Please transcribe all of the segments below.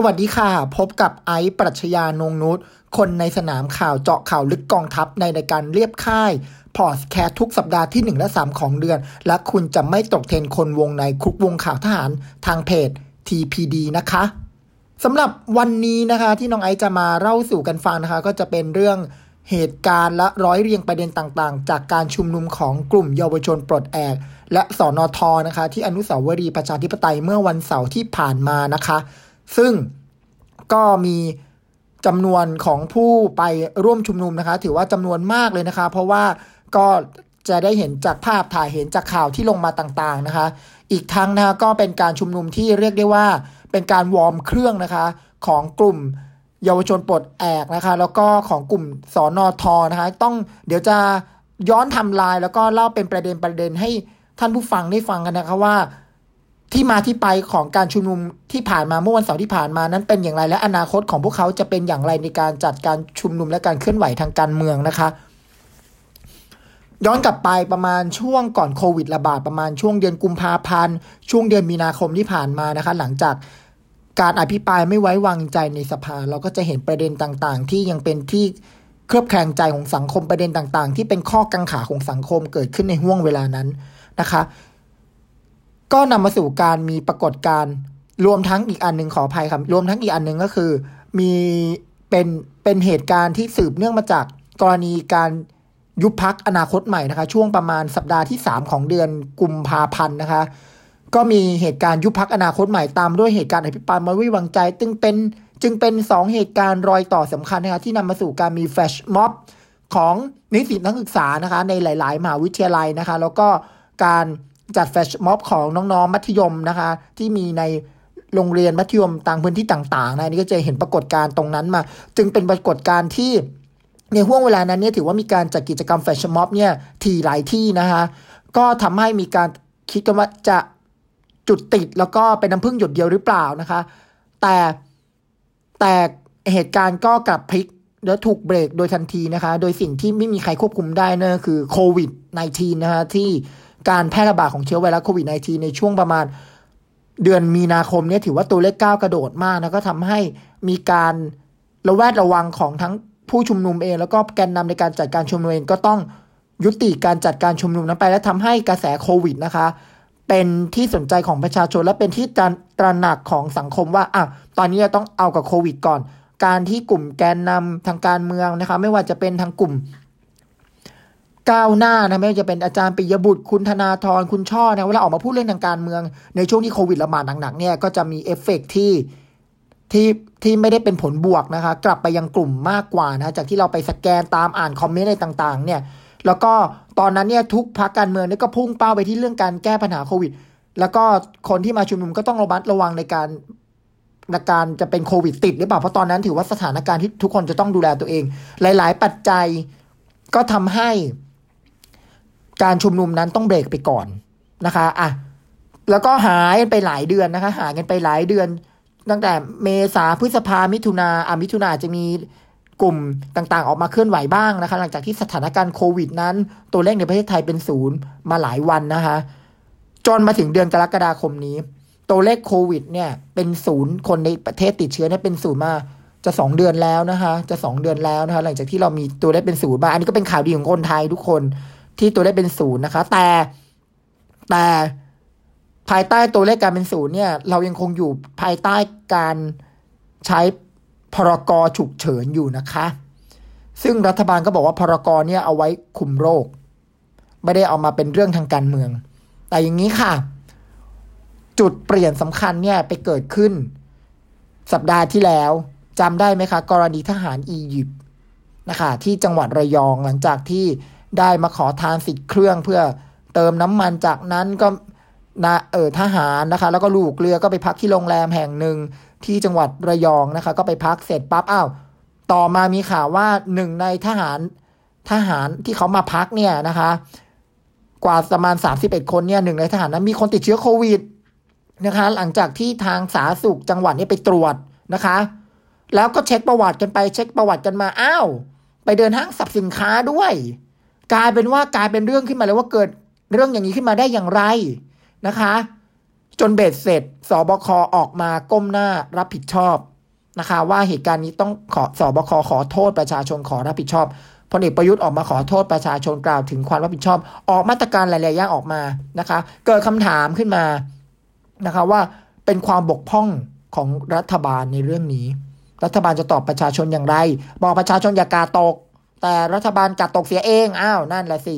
สวัสดีค่ะ พบกับไอซ์ปรัชญานงนุชคนในสนามข่าวเจาะข่าวลึกกองทัพในรายการเรียบค่ายพอดแคสทุกสัปดาห์ที่ 1 และ 3 ของเดือน และคุณจะไม่ตกเทรนคนวงในคุกวงข่าวทหารทางเพจ TPD นะคะสำหรับวันนี้นะคะที่น้องไอซ์จะมาเล่าสู่กันฟังนะคะ ก็จะเป็นเรื่องเหตุการณ์และร้อยเรียงประเด็นต่างๆ จากการชุมนุมของกลุ่มเยาวชนปลดแอก และสอนอทอนะคะ ที่อนุสาวรีย์ประชาธิปไตยเมื่อวันเสาร์ที่ผ่านมานะคะ ซึ่ง ก็มีจำนวนของผู้ไปร่วมชุมนุมนะคะ ถือว่าจำนวนมากเลยนะคะ เพราะว่าก็จะได้เห็นจากภาพถ่ายเห็นจากข่าวที่ลงมาต่างๆนะคะ อีกทั้งนะะก็เป็นการชุมนุมที่เรียกได้ว่า เป็นการวอร์มเครื่องนะคะ ของกลุ่มเยาวชนปลดแอกนะคะ แล้วก็ของกลุ่มสอนอทอนะคะ ต้องเดี๋ยวจะย้อนทำลายแล้วก็เล่าเป็นประเด็นประเด็นให้ท่านผู้ฟังได้ฟังกันนะคะว่า ที่มาที่ไปของการชุมนุมที่ผ่านมาเมื่อวันเสาร์ที่ผ่านมานั้นเป็นอย่างไร และอนาคตของพวกเขาจะเป็นอย่างไรในการจัดการชุมนุมและการเคลื่อนไหวทางการเมืองนะคะ ย้อนกลับไปประมาณช่วงก่อนโควิดระบาดประมาณช่วงเดือนกุมภาพันธ์ช่วงเดือนมีนาคมที่ผ่านมานะคะ หลังจากการอภิปรายไม่ไว้วางใจในสภา เราก็จะเห็นประเด็นต่างๆ ที่ยังเป็นที่เครือบแคลงใจของสังคมประเด็นต่างๆ ที่เป็นข้อกังขาของสังคมเกิดขึ้นในห่วงเวลานั้นนะคะ ก็นำมาสู่การมีปรากฏการณ์รวมทั้งอีกอันหนึ่งขออภัยครับ รวมทั้งอีกอันหนึ่งก็คือ มีเป็นเป็นเหตุการณ์ที่สืบเนื่องมาจากกรณีการยุบพักอนาคตใหม่นะคะ ช่วงประมาณสัปดาห์ที่ 3 ของเดือนกุมภาพันธ์นะคะ ก็มีเหตุการณ์ยุบพักอนาคตใหม่ตามด้วยเหตุการณ์อภิปรายไม่ไว้วางใจจึงเป็นจึงเป็น 2 เหตุการณ์รอยต่อสำคัญนะคะที่นำมาสู่การมีแฟชม็อบของนิสิตนักศึกษานะคะ ในหลาย ๆมหาวิทยาลัยนะคะ แล้วก็การ จัดแฟชั่นม็อบของน้องๆมัธยมนะคะ ที่มีในโรงเรียนมัธยมต่างพื้นที่ต่างๆนะนี่ก็จะเห็นปรากฏการณ์ตรงนั้นมา จึงเป็นปรากฏการณ์ที่ในห่วงเวลานั้นเนี่ยถือว่ามีการจัดกิจกรรมแฟชั่นม็อบเนี่ยทีหลายที่นะคะก็ทำให้มีการคิดกันว่าจะจุดติดแล้วก็เป็นน้ำพึ่งหยดเดียวหรือเปล่านะคะ แต่แต่เหตุการณ์ก็กลับพลิกแล้วถูกเบรกโดยทันทีนะคะ โดยสิ่งที่ไม่มีใครควบคุมได้นั่นคือโควิด -19 นะคะที่ การแพร่ระบาดของเชื้อไวรัสโควิด -19 ในช่วงประมาณเดือนมีนาคมเนี่ยถือว่าตัวเลขก้าวกระโดดมากนะก็ทำให้มีการระแวดระวังของทั้งผู้ชุมนุมเอง แล้วก็แกนนำในการจัดการชุมนุมเองก็ต้องยุติการจัดการชุมนุมนั้นไป และทำให้กระแสโควิดนะคะ เป็นที่สนใจของประชาชนและเป็นที่ตระหนักของสังคมว่าอะตอนนี้เราต้องเอากับโควิดก่อน การที่กลุ่มแกนนำทางการเมืองนะคะ ไม่ว่าจะเป็นทางกลุ่ม ก้าวหน้านะไม่ว่าจะเป็นอาจารย์ปิยบุตรคุณธนาธรคุณช่อนะเวลาออกมาพูดเรื่องทางการเมือง ในช่วงที่โควิดระบาดหนักๆเนี่ยก็จะมีเอฟเฟกที่ที่ที่ไม่ได้เป็นผลบวกนะคะ กลับไปยังกลุ่มมากกว่านะจากที่เราไปสแกนตามอ่านคอมเมนต์อะไรต่างๆ เนี่ย แล้วก็ตอนนั้นเนี่ยทุกพรรคการเมืองนี่ก็พุ่งเป้าไปที่เรื่องการแก้ปัญหาโควิด แล้วก็คนที่มาชุมนุมก็ต้องระมัดระวังในการในการจะเป็นโควิดติดหรือเปล่าเพราะตอนนั้นถือว่าสถานการณ์ที่ทุกคนจะต้องดูแลตัวเอง หลาย ๆ ปัจจัยก็ทำให้ การชุมนุมนั้นต้องเบรกไปก่อนนะคะอะแล้วก็หายไปหลายเดือนนะคะ หายกันไปหลายเดือน ตั้งแต่เมษาพฤษภามิถุนาอะมิถุนาจะมีกลุ่มต่างๆ ออกมาเคลื่อนไหวบ้างนะคะ หลังจากที่สถานการณ์โควิดนั้น ตัวเลขในประเทศไทยเป็นศูนย์มาหลายวันนะคะ จนมาถึงเดือนกรกฎาคมนี้ ตัวเลขโควิด เนี่ยเป็นศูนย์คนในประเทศติดเชื้อเนี่ยเป็นศูนย์มาจะสองเดือนแล้วนะคะ จะสองเดือนแล้วนะคะ หลังจากที่เรามีตัวเลขเป็นศูนย์มาอันนี้ก็เป็นข่าวดีของคนไทยทุกคน ที่ตัวเลขเป็นศูนย์นะคะ แต่แต่ภายใต้ตัวเลขการเป็นศูนย์เนี่ย เรายังคงอยู่ภายใต้การใช้พรกรฉุกเฉินอยู่นะคะ ซึ่งรัฐบาลก็บอกว่าพรกรเนี่ยเอาไว้คุมโรค ไม่ได้เอามาเป็นเรื่องทางการเมือง แต่อย่างนี้ค่ะ จุดเปลี่ยนสำคัญเนี่ยไปเกิดขึ้น สัปดาห์ที่แล้วจำได้ไหมคะ กรณีทหารอียิปต์นะคะ ที่จังหวัดระยองหลังจากที่ ได้มาขอทานสิทธิ์เครื่องเพื่อเติมน้ำมันจากนั้นก็นะเออทหารนะคะ แล้วก็ลูกเรือก็ไปพักที่โรงแรมแห่งหนึ่งที่จังหวัดระยองนะคะ ก็ไปพักเสร็จปั๊บอ้าวต่อมามีข่าวว่าหนึ่งในทหารทหารที่เขามาพักเนี่ยนะคะ กว่าประมาณสามสิบเอ็ดคนเนี่ยหนึ่งในทหารนั้นมีคนติดเชื้อโควิดนะคะ หลังจากที่ทางสาธารณสุขจังหวัดนี้ไปตรวจนะคะ แล้วก็เช็คประวัติกันไปเช็คประวัติกันมาอ้าวไปเดินห้างสับสินค้าด้วย กลายเป็นว่ากลายเป็นเรื่องขึ้นมาเลยว่าเกิดเรื่องอย่างนี้ขึ้นมาได้อย่างไรนะคะ จนเบ็ดเสร็จสบคออกมาก้มหน้ารับผิดชอบนะคะ ว่าเหตุการณ์นี้ต้องขอสบคขอโทษประชาชนขอรับผิดชอบพลเอกประยุทธ์ออกมาขอโทษประชาชนกล่าวถึงความรับผิดชอบ ออกมาตรการหลายๆอย่างออกมานะคะ เกิดคำถามขึ้นมานะคะว่าเป็นความบกพร่องของรัฐบาลในเรื่องนี้ รัฐบาลจะตอบประชาชนอย่างไร บอกประชาชนอย่ากาตก แต่รัฐบาลกาตกเสียเองอ้าวนั่นแหละสิ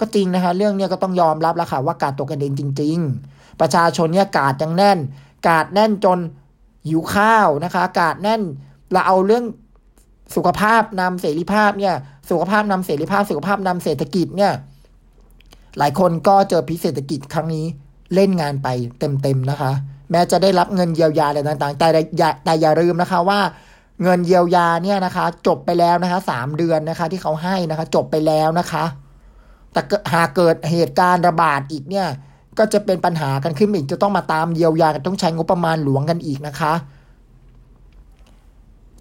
ก็จริงนะคะ เรื่องนี้ก็ต้องยอมรับแล้วค่ะว่ากาดตกกันเองจริง ๆ ประชาชนเนี่ยกาดยังแน่น กาดแน่นจนหิวข้าวนะคะ กาดแน่นเราเอาเรื่องสุขภาพนำเสรีภาพเนี่ย สุขภาพนำเสรีภาพ สุขภาพนำเศรษฐกิจเนี่ย หลายคนก็เจอพิเศรษฐกิจครั้งนี้เล่นงานไปเต็มๆนะคะ แม้จะได้รับเงินเยียวยาอะไรต่างๆ แต่แต่อย่าลืมนะคะว่า เงินเยียวยาเนี่ยนะคะ จบไปแล้วนะคะสามเดือนนะคะ ที่เขาให้นะคะ จบไปแล้วนะคะ แต่หากเกิดเหตุการณ์ระบาดอีกเนี่ย ก็จะเป็นปัญหากันขึ้นอีกจะต้องมาตามเยียวยากันต้องใช้งบประมาณหลวงกันอีกนะคะ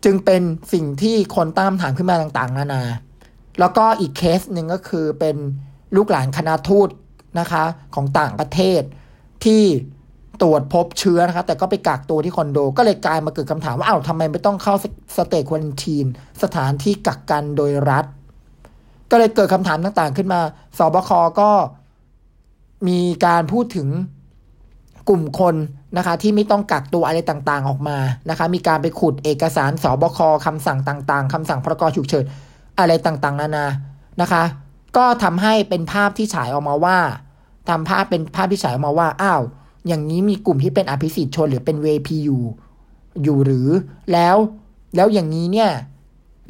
จึงเป็นสิ่งที่คนตั้งคำถามขึ้นมาต่างๆ นานา แล้วก็อีกเคสหนึ่งก็คือเป็นลูกหลานคณะทูตนะคะ ของต่างประเทศที่ ตรวจพบเชื้อนะคะแต่ก็ไปกักตัวที่คอนโด ก็เลยกลายมาเกิดคำถามว่าอ้าวทำไมไม่ต้องเข้า state quarantine สถานที่กักกันโดยรัฐ ก็เลยเกิดคำถามต่างๆ ขึ้นมาสบคก็มีการพูดถึงกลุ่มคนนะคะ ที่ไม่ต้องกักตัวอะไรต่างๆออกมานะคะ มีการไปขุดเอกสารสบคคำสั่งต่างๆคำสั่งพรกฉุกเฉินอะไรต่างๆ นานานะคะ ก็ทำให้เป็นภาพที่ฉายออกมาว่าทำภาพเป็นภาพที่ฉายออกมาว่าอ้าว อย่างนี้มีกลุ่มที่เป็นอภิสิทธิ์ชนหรือเป็นเวพีอยู่อยู่หรือแล้วแล้วอย่างนี้เนี่ย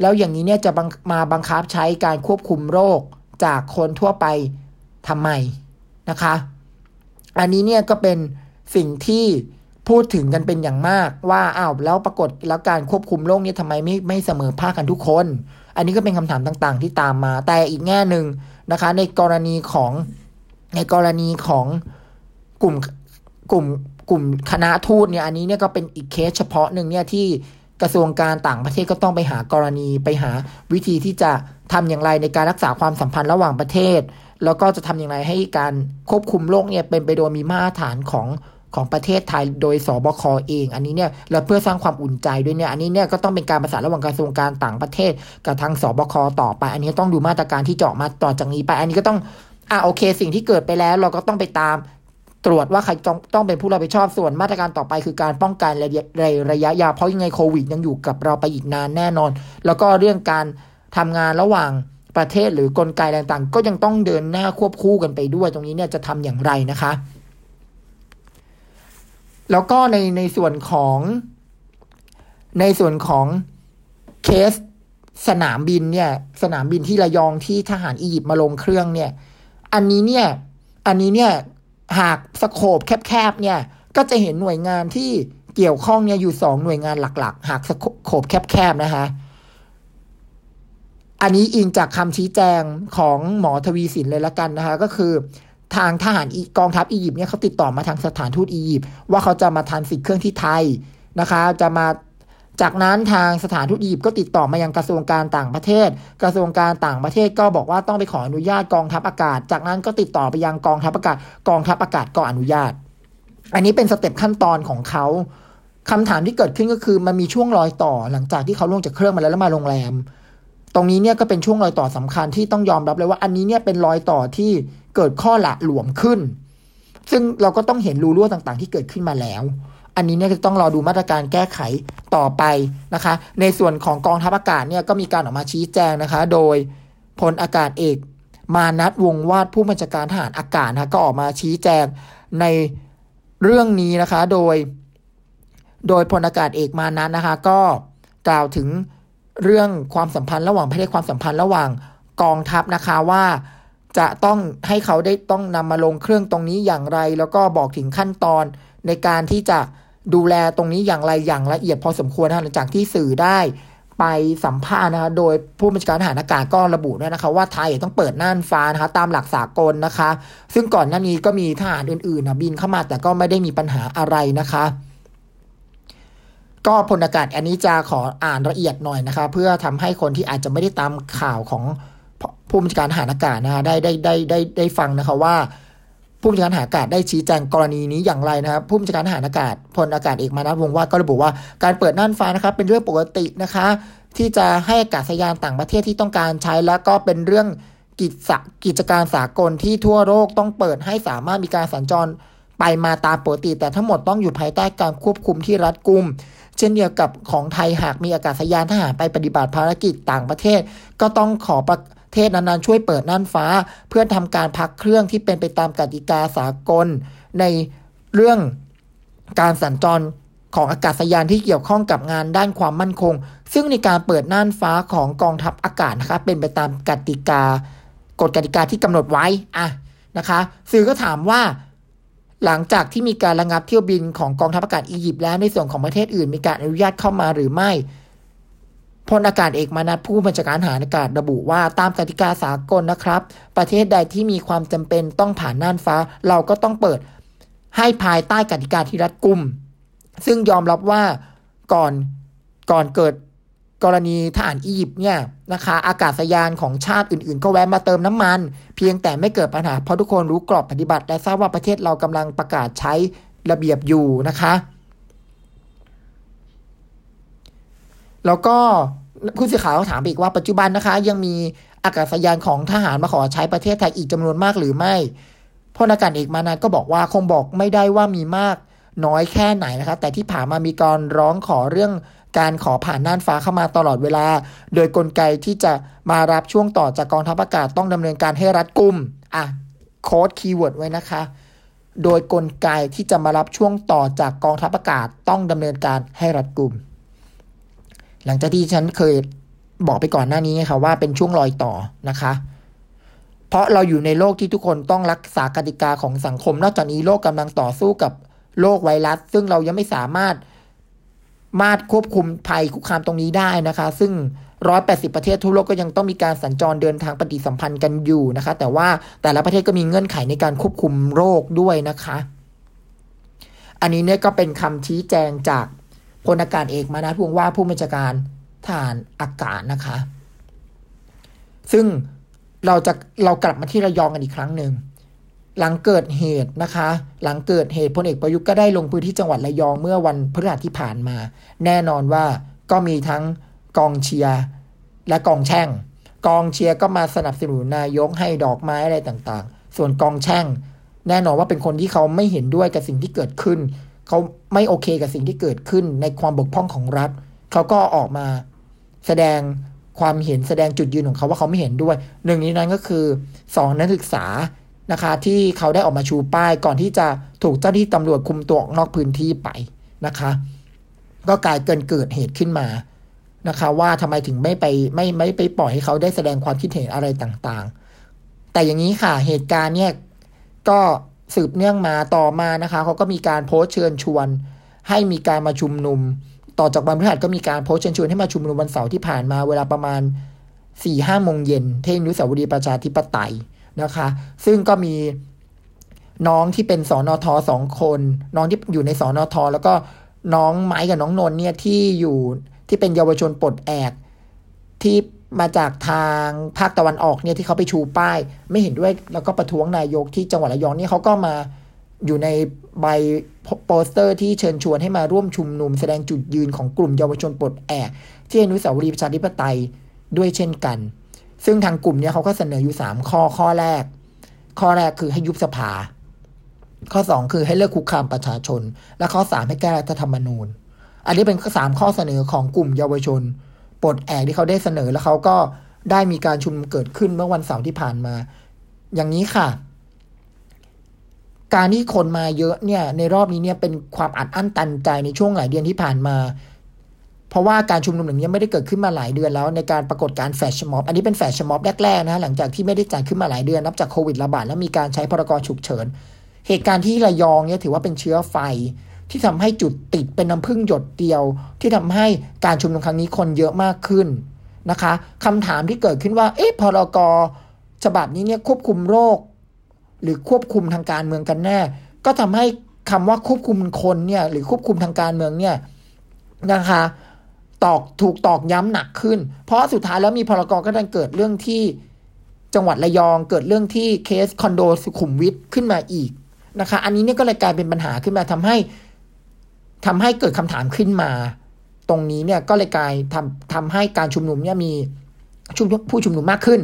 แล้วอย่างนี้เนี่ยจะมาบังคับใช้การควบคุมโรคจากคนทั่วไปทำไมนะคะ อันนี้เนี่ยก็เป็นสิ่งที่พูดถึงกันเป็นอย่างมากว่าอ้าวแล้วปรากฏแล้วการควบคุมโรคเนี้ทำไมไม่ไม่เสมอภาคกันทุกคน อันนี้ก็เป็นคำถามต่างๆ ที่ตามมา แต่อีกแง่หนึ่งนะคะ ในกรณีของในกรณีของกลุ่ม กลุ่มกลุ่มคณะทูตเนี่ยอันนี้เนี่ยก็เป็นอีกเคสเฉพาะหนึ่งเนี่ยที่กระทรวงการต่างประเทศก็ต้องไปหากรณีไปหาวิธีที่จะทำอย่างไรในการรักษาความสัมพันธ์ระหว่างประเทศ แล้วก็จะทำอย่างไรให้การควบคุมโรคเนี่ยเป็นไปโดยมีมาตรฐานของของประเทศไทยโดยสบคเอง อันนี้เนี่ยเราเพื่อสร้างความอุ่นใจด้วยเนี่ยอันนี้เนี่ยก็ต้องเป็นการประสานระหว่างกระทรวงการต่างประเทศ กับทางสบคต่อไป อันนี้ต้องดูมาตรการที่เจาะมาต่อจากนี้ไป อันนี้ก็ต้องอ่าโอเค สิ่งที่เกิดไปแล้วเราก็ต้องไปตาม ตรวจว่าใครต้องต้องเป็นผู้รับผิดชอบส่วนมาตรการต่อไปคือการป้องกันระยะระยะยาวเพราะยังไงโควิด ยังอยู่กับเราไปอีกนานแน่นอน แล้วก็เรื่องการทำงานระหว่างประเทศหรือกลไกต่างๆ ก็ยังต้องเดินหน้าควบคู่กันไปด้วย ตรงนี้เนี่ยจะทำอย่างไรนะคะ แล้วก็ในในส่วนของในส่วนของเคสสนามบินเนี่ย สนามบินที่ระยองที่ทหารอียิปต์มาลงเครื่องเนี่ย อันนี้เนี่ย อันนี้เนี่ย หากสโคบแคบๆเนี่ยก็จะเห็นหน่วยงานที่เกี่ยวข้องเนี่ยอยู่สองหน่วยงานหลักๆ หากสโคบแคบๆนะคะอันนี้อิงจากคำชี้แจงของหมอทวีสินเลยละกันนะคะ ก็คือทางทหารกองทัพอียิปต์เนี่ยเขาติดต่อมาทางสถานทูตอียิปต์ว่าเขาจะมาทานสิทธิ์เครื่องที่ไทยนะคะ จะมา จากนั้นทางสถานทูตอียิปต์ก็ติดต่อมายังกระทรวงการต่างประเทศ กระทรวงการต่างประเทศก็บอกว่าต้องไปขออนุญาตกองทัพอากาศ จากนั้นก็ติดต่อไปยังกองทัพอากาศ กองทัพอากาศก็อนุญาต อันนี้เป็นสเต็ปขั้นตอนของเขาคำถามที่เกิดขึ้นก็คือมันมีช่วงรอยต่อหลังจากที่เขาลงจากเครื่องมาแล้วแล้วมาโรงแรม ตรงนี้เนี่ยก็เป็นช่วงรอยต่อสำคัญที่ต้องยอมรับเลยว่า อันนี้เนี่ยเป็นรอยต่อที่เกิดข้อละหลวมขึ้น ซึ่งเราก็ต้องเห็นรูรั่วต่างๆ ที่เกิดขึ้นมาแล้ว อันนี้เนี่ยต้องรอดูมาตรการแก้ไขต่อไปนะคะ ในส่วนของกองทัพอากาศเนี่ยก็มีการออกมาชี้แจงนะคะ โดยพลอากาศเอก มานัดวงวาดผู้บัญชาการทหารอากาศนะก็ออกมาชี้แจงในเรื่องนี้นะคะ โดย โดยพลอากาศเอกมานัดนะคะ ก็กล่าวถึงเรื่องความสัมพันธ์ระหว่างประเทศความสัมพันธ์ระหว่างกองทัพนะคะว่าจะต้องให้เขาได้ต้องนำมาลงเครื่องตรงนี้อย่างไร แล้วก็บอกถึงขั้นตอนในการที่จะ ดูแลตรงนี้อย่างไรอย่างละเอียดพอสมควรนะหลังจากที่สื่อได้ไปสัมภาษณ์นะคะโดยผู้บัญชาการทหารอากาศก็ระบุด้วยนะคะ ว่าไทยต้องเปิดน่านฟ้านะคะตามหลักสากลนะคะ ซึ่งก่อนหน้านี้ก็มีทหารอื่นๆนะบินเข้ามาแต่ก็ไม่ได้มีปัญหาอะไรนะคะ ก็พลอากาศอันนี้จะขออ่านละเอียดหน่อยนะคะ เพื่อทำให้คนที่อาจจะไม่ได้ตามข่าวของผู้บัญชาการทหารอากาศนะคะได้ได้ได้ได้ได้ฟังนะคะว่า ผู้บัญชาการหาอากาศได้ชี้แจงกรณีนี้อย่างไรนะครับ ผู้บัญชาการทหารอากาศพลอากาศเอกมานัทวงศ์วาดก็ระบุว่าการเปิดน่านฟ้านะครับ เป็นเรื่องปกตินะคะ ที่จะให้อากาศยานต่างประเทศที่ต้องการใช้แล้วก็เป็นเรื่องกิจกิจการสากลที่ทั่วโลกต้องเปิดให้สามารถมีการสัญจรไปมาตามปกติ แต่ทั้งหมดต้องอยู่ภายใต้การควบคุมที่รัดกุม เช่นเดียวกับของไทยหากมีอากาศยานทหารไปปฏิบัติภารกิจต่างประเทศ ก็ต้องขอประ เทศนั้นๆช่วยเปิดน่านฟ้า เพื่อทำการพักเครื่องที่เป็นไปตามกติกาสากล ในเรื่องการสัญจรของอากาศยานที่เกี่ยวข้องกับงานด้านความมั่นคง ซึ่งในการเปิดน่านฟ้าของกองทัพอากาศนะคะเป็นไปตามกติกากฎกติกาที่กำหนดไว้อะนะคะสื่อก็ถามว่า หลังจากที่มีการระงับเที่ยวบินของกองทัพอากาศอียิปต์แล้วในส่วนของประเทศอื่น มีการอนุญาตเข้ามาหรือไม่ พลอากาศเอกมานัทผู้บัญชาการทหารอากาศระบุว่าตามกติกาสากลนะครับ ประเทศใดที่มีความจำเป็นต้องผ่านน่านฟ้า เราก็ต้องเปิดให้ภายใต้กติกาที่รัดกุม ซึ่งยอมรับว่าก่อนก่อนเกิดกรณีทหารอียิปต์เนี่ยนะคะอากาศยานของชาติอื่นๆ ก็แวะมาเติมน้ำมัน เพียงแต่ไม่เกิดปัญหาเพราะทุกคนรู้กรอบปฏิบัติ และทราบว่าประเทศเรากำลังประกาศใช้ระเบียบอยู่นะคะ แล้วก็ผู้สื่อข่าวถามอีกว่าปัจจุบันนะคะ ยังมีอากาศยานของทหารมาขอใช้ประเทศไทยอีกจำนวนมากหรือไม่พลอากาศเอกมานาก็บอกว่าคงบอกไม่ได้ว่ามีมากน้อยแค่ไหนนะคะ แต่ที่ผ่านมามีการร้องขอเรื่องการขอผ่านน่านฟ้าเข้ามาตลอดเวลา โดยกลไกที่จะมารับช่วงต่อจากกองทัพอากาศต้องดำเนินการให้รัดกุมอะ quote keyword ไว้นะคะ โดยกลไกที่จะมารับช่วงต่อจากกองทัพอากาศต้องดำเนินการให้รัดกุม หลังจากที่ฉันเคยบอกไปก่อนหน้านี้ค่ะว่าเป็นช่วงรอยต่อนะคะ เพราะเราอยู่ในโลกที่ทุกคนต้องรักษากติกาของสังคม นอกจากนี้โลกกำลังต่อสู้กับโรคไวรัส ซึ่งเรายังไม่สามารถมาดควบคุมภัยคุกคามตรงนี้ได้นะคะ ซึ่ง 180 ประเทศทั่วโลกก็ยังต้องมีการสัญจรเดินทางปฏิสัมพันธ์กันอยู่นะคะ แต่ว่าแต่ละประเทศก็มีเงื่อนไขในการควบคุมโรคด้วยนะคะ อันนี้เนี่ยก็เป็นคำชี้แจงจาก พลอากาศเอกมานะพวงว่าผู้บัญชาการทหารอากาศนะคะ ซึ่งเราจะเรากลับมาที่ระยองกันอีกครั้งหนึ่งหลังเกิดเหตุนะคะ หลังเกิดเหตุพลเอกประยุทธ์ก็ได้ลงพื้นที่จังหวัดระยองเมื่อวันพฤหัสที่ผ่านมา แน่นอนว่าก็มีทั้งกองเชียร์และกองแช่ง กองเชียร์ก็มาสนับสนุนนายกให้ดอกไม้อะไรต่างๆ ส่วนกองแช่ง แน่นอนว่าเป็นคนที่เขาไม่เห็นด้วยกับสิ่งที่เกิดขึ้น เขาไม่โอเคกับสิ่งที่เกิดขึ้นในความบกพร่องของรัฐ เขาก็ออกมาแสดงความเห็นแสดงจุดยืนของเขาว่าเขาไม่เห็นด้วย หนึ่งในนั้นก็คือสองนักศึกษานะคะที่เขาได้ออกมาชูป้ายก่อนที่จะถูกเจ้าหน้าที่ตำรวจคุมตัวออกนอกพื้นที่ไปนะคะ ก็กลายเกินเกิดเหตุขึ้นมานะคะ ว่าทำไมถึงไม่ไปไม่ไม่ไปปล่อยให้เขาได้แสดงความคิดเห็นอะไรต่างๆ แต่อย่างนี้ค่ะเหตุการณ์เนี่ยก็ สืบเนื่องมาต่อมานะคะเขาก็มีการโพสต์เชิญชวน ให้มีการมาชุมนุม ต่อจากวันพฤหัสก็มีการโพสต์เชิญชวนให้มาชุมนุมวันเสาร์ที่ผ่านมาเวลาประมาณสี่ห้าโมงเย็นที่นุสาวรีย์ประชาธิปไตยนะคะ ซึ่งก็มีน้องที่เป็นสอนอทอสองคน น้องที่อยู่ในสอนอทอแล้วก็น้องไม้กับน้องนนเนี่ยที่อยู่ที่เป็นเยาวชนปลดแอกที่ มาจากทางภาคตะวันออกเนี่ยที่เขาไปชูป้าย ไม่เห็นด้วยแล้วก็ประท้วงนายกที่จังหวัดระยองนี่เขาก็มาอยู่ในใบโปสเตอร์ที่เชิญชวนให้มาร่วมชุมนุมแสดงจุดยืนของกลุ่มเยาวชนปลดแอกที่อนุสาวรีย์ประชาธิปไตยด้วยเช่นกัน ซึ่งทางกลุ่มเนี้เขาก็เสนออยู่สามข้อข้อแรก ข้อแรกคือให้ยุบสภา ข้อสองคือให้เลิกคุกคามประชาชน และข้อสามให้แก้รัฐธรรมนูญ อันนี้เป็นสามข้อเสนอของกลุ่มเยาวชน ปลดแอกที่เขาได้เสนอแล้วเขาก็ได้มีการชุมนุมเกิดขึ้นเมื่อวันเสาร์ที่ผ่านมา อย่างนี้ค่ะ การที่คนมาเยอะเนี่ย ในรอบนี้เนี่ยเป็นความอัดอั้นตันใจในช่วงหลายเดือนที่ผ่านมา เพราะว่าการชุมนุมอย่งนี้ไม่ได้เกิดขึ้นมาหลายเดือนแล้วในการปรากฏการแฟชม็อบอันนี้เป็นแฟชม็อบแรกๆนะหลังจากที่ไม่ได้จัดขึ้นมาหลายเดือนนับจากโควิดระบาดแล้วมีการใช้พรกฉุกเฉินเหตุการณ์ที่ระยองเนี่ยถือว่าเป็นเชื้อไฟ ที่ทำให้จุดติดเป็นน้ำพึ่งหยดเดียว ที่ทำให้การชุมนุมครั้งนี้คนเยอะมากขึ้นนะคะคำถามที่เกิดขึ้นว่า เอ๊ะพรกฉบับนี้เนี่ยควบคุมโรค หรือควบคุมทางการเมืองกันแน่ ก็ทำให้คำว่าควบคุมคนเนี่ยหรือควบคุมทางการเมืองเนี่ยนะคะตอกถูกตอกย้ำหนักขึ้น เพราะสุดท้ายแล้วมีพรกก็ดันเกิดเรื่องที่จังหวัดระยองเกิดเรื่องที่เคสคอนโดสุขุมวิทขึ้นมาอีกนะคะ อันนี้เนี่ยก็เลยกลายเป็นปัญหาขึ้นมาทำให้ ทำให้เกิดคำถามขึ้นมา ตรงนี้เนี่ยก็เลยกลายทำทำให้การชุมนุมเนี่ยมีชุมผู้ชุมนุมมากขึ้น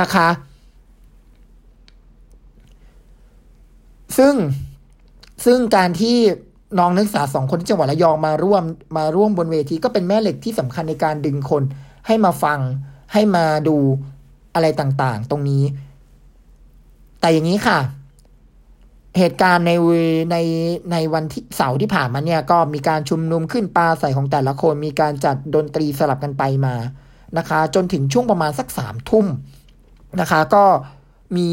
นะคะ ซึ่งซึ่งการที่น้องนักศึกษาสองคนที่จังหวัดระยองมาร่วมมาร่วมบนเวทีก็เป็นแม่เหล็กที่สำคัญในการดึงคนให้มาฟังให้มาดูอะไรต่างๆ ตรงนี้ แต่อย่างนี้ค่ะ เหตุการณ์ในในในวันที่เสาร์ที่ผ่านมาเนี่ยก็มีการชุมนุมขึ้นปลาใส่ของแต่ละคนมีการจัดดนตรีสลับกันไปมานะคะ จนถึงช่วงประมาณสักสามทุ่มนะคะ ก็มี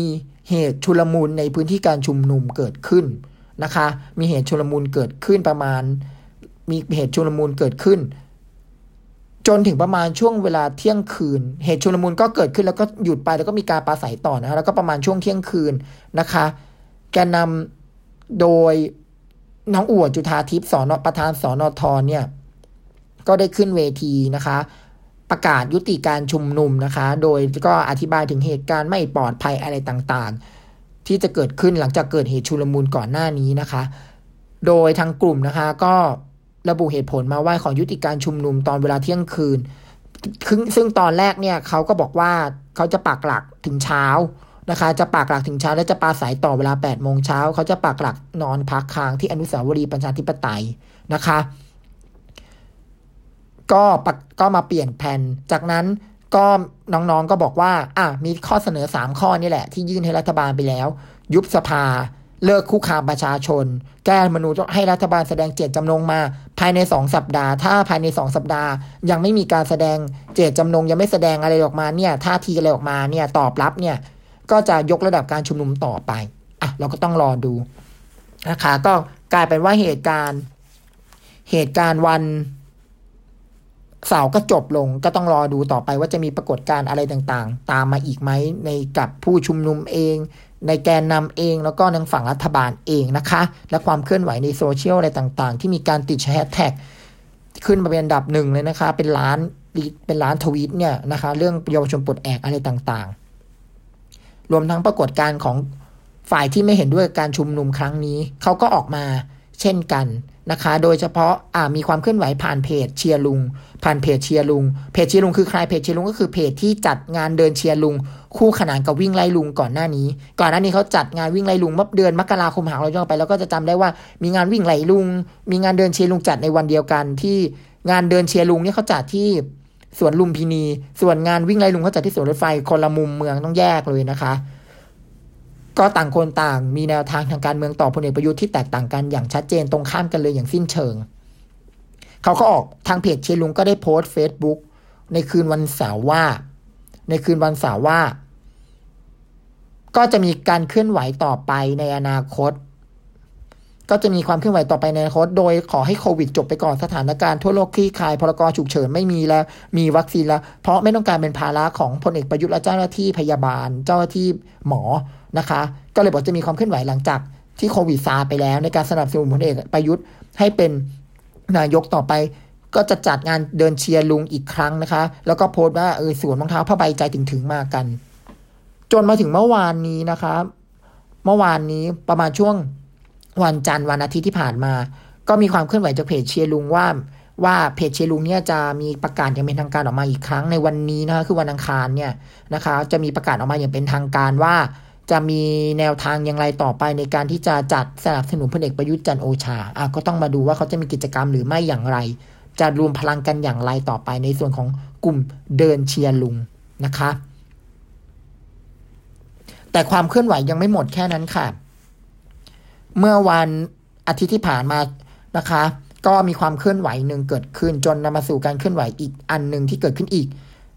เหตุชุลมุนในพื้นที่การชุมนุมเกิดขึ้นนะคะ มีเหตุชุลมุนเกิดขึ้นประมาณ มีเหตุชุลมุนเกิดขึ้น จนถึงประมาณช่วงเวลาเที่ยงคืน เหตุชุลมุนก็เกิดขึ้นแล้วก็หยุดไปแล้วก็มีการปราศัยต่อนะแล้วก็ประมาณช่วงเที่ยงคืนนะคะ แกนนำโดยน้องอวดจุธาทิพย์สอนประธานสอนอทเนี่ย ก็ได้ขึ้นเวทีนะคะ ประกาศยุติการชุมนุมนะคะ โดยก็อธิบายถึงเหตุการณ์ไม่ปลอดภัยอะไรต่างๆ ที่จะเกิดขึ้นหลังจากเกิดเหตุชุลมุนก่อนหน้านี้นะคะ โดยทางกลุ่มนะคะ ก็ระบุเหตุผลมาว่าขอยุติการชุมนุมตอนเวลาเที่ยงคืนซึ่งตอนแรกเนี่ยเขาก็บอกว่าเขาจะปักหลักถึงเช้า นะคะ จะปักหลักถึงเช้าและจะปาสายต่อเวลา 8 โมงเช้า เขาจะปักหลักนอนพักค้างที่อนุสาวรีย์ประชาธิปไตยนะคะ ก็ก็มาเปลี่ยนแผนจากนั้นก็น้องๆก็บอกว่า อะมีข้อเสนอ 3 ข้อนี่แหละ ที่ยื่นให้รัฐบาลไปแล้ว ยุบสภา เลิกคุกคามประชาชน แก้มนูญให้รัฐบาลแสดงเจตจำนงมา ภายในสองสัปดาห์ ถ้าภายในสองสัปดาห์ ยังไม่มีการแสดงเจตจำนงยังไม่แสดงอะไรออกมาเนี่ยท่าทีอะไรออกมาเนี่ยตอบรับเนี่ย ก็จะยกระดับการชุมนุมต่อไปอะเราก็ต้องรอดูนะคะก็กลายเป็นว่าเหตุการณ์ เหตุการณ์วันเสาร์ก็จบลงก็ต้องรอดูต่อไปว่าจะมีปรากฏการณ์อะไรต่างๆ ตามมาอีกไหมในกับผู้ชุมนุมเอง ในแกนนำเองแล้วก็ในฝั่งรัฐบาลเองนะคะ และความเคลื่อนไหวในโซเชียลอะไรต่างๆ ที่มีการติดแฮชแท็กขึ้นมาเป็นอันดับหนึ่งเลยนะคะ เป็นล้านเป็นล้านทวีตเนี่ยนะคะ เรื่องเยาวชนปลดแอกอะไรต่างๆ รวมทั้งปรากฏการณ์ของฝ่ายที่ไม่เห็นด้วยการชุมนุมครั้งนี้ เขาก็ออกมาเช่นกันนะคะ โดยเฉพาะอ่ามีความเคลื่อนไหวผ่านเพจเชียร์ลุง ผ่านเพจเชียร์ลุง เพจเชียร์ลุงคือใคร เพจเชียร์ลุงก็คือเพจที่จัดงานเดินเชียร์ลุง คู่ขนานกับวิ่งไล่ลุงก่อนหน้านี้ ก่อนหน้านี้เขาจัดงานวิ่งไล่ลุงเมื่อเดือนมกราคมหาเราย้อนไป แล้วก็จะจำได้ว่ามีงานวิ่งไล่ลุง มีงานเดินเชียร์ลุงจัดในวันเดียวกันที่งานเดินเชียร์ลุงเนี่ยเขาจัดที่ สวนลุมพินี ส่วนงานวิ่งไล่ลุงเขาจัดที่สวนรถไฟคนละมุมเมืองต้องแยกเลยนะคะ ก็ต่างคนต่างมีแนวทางทางการเมืองต่อพลเอกประยุทธ์ที่แตกต่างกันอย่างชัดเจนตรงข้ามกันเลยอย่างสิ้นเชิง เขาก็ออกทางเพจเชียร์ลุงก็ได้โพสต์เฟซบุ๊กในคืนวันเสาร์ว่า ในคืนวันเสาร์ว่า ก็จะมีการเคลื่อนไหวต่อไปในอนาคต ก็จะมีความเคลื่อนไหวต่อไปในอนาคตโดยขอให้โควิดจบไปก่อนสถานการณ์ทั่วโลกคลี่คลายพรกฉุกเฉินไม่มีแล้วมีวัคซีนแล้ว เพราะไม่ต้องการเป็นภาระของพลเอกประยุทธ์และเจ้าหน้าที่พยาบาล เจ้าหน้าที่หมอนะคะ ก็เลยบอกจะมีความเคลื่อนไหวหลังจากที่โควิดซาไปแล้ว ในการสนับสนุนพลเอกประยุทธ์ให้เป็นนายกต่อไปก็จะจัดงานเดินเชียร์ลุงอีกครั้งนะคะ แล้วก็โพสต์ว่าเออสวนรองเท้าผ้าใบใจถึงถึงมากัน จนมาถึงเมื่อวานนี้นะคะ เมื่อวานนี้ประมาณช่วง วันจันทร์วันอาทิตย์ที่ผ่านมา ก็มีความเคลื่อนไหวจากเพจเชียร์ลุงว่าว่าเพจเชลุงเนี่ยจะมีประกาศอย่างเป็นทางการออกมาอีกครั้งในวันนี้นะคะคือวันอังคารเนี่ยนะคะจะมีประกาศออกมาอย่างเป็นทางการว่า จะมีแนวทางอย่างไรต่อไปในการที่จะจัดสนับสนุนพลเอกประยุทธ์จันโอชาอะก็ต้องมาดูว่าเขาจะมีกิจกรรมหรือไม่อย่างไร จะรวมพลังกันอย่างไรต่อไปในส่วนของกลุ่มเดินเชียร์ลุงนะคะ แต่ความเคลื่อนไหวยังไม่หมดแค่นั้นค่ะ เมื่อวันอาทิตย์ที่ผ่านมานะคะ ก็มีความเคลื่อนไหวหนึ่งเกิดขึ้นจนนำมาสู่การเคลื่อนไหวอีกอันหนึ่งที่เกิดขึ้นอีก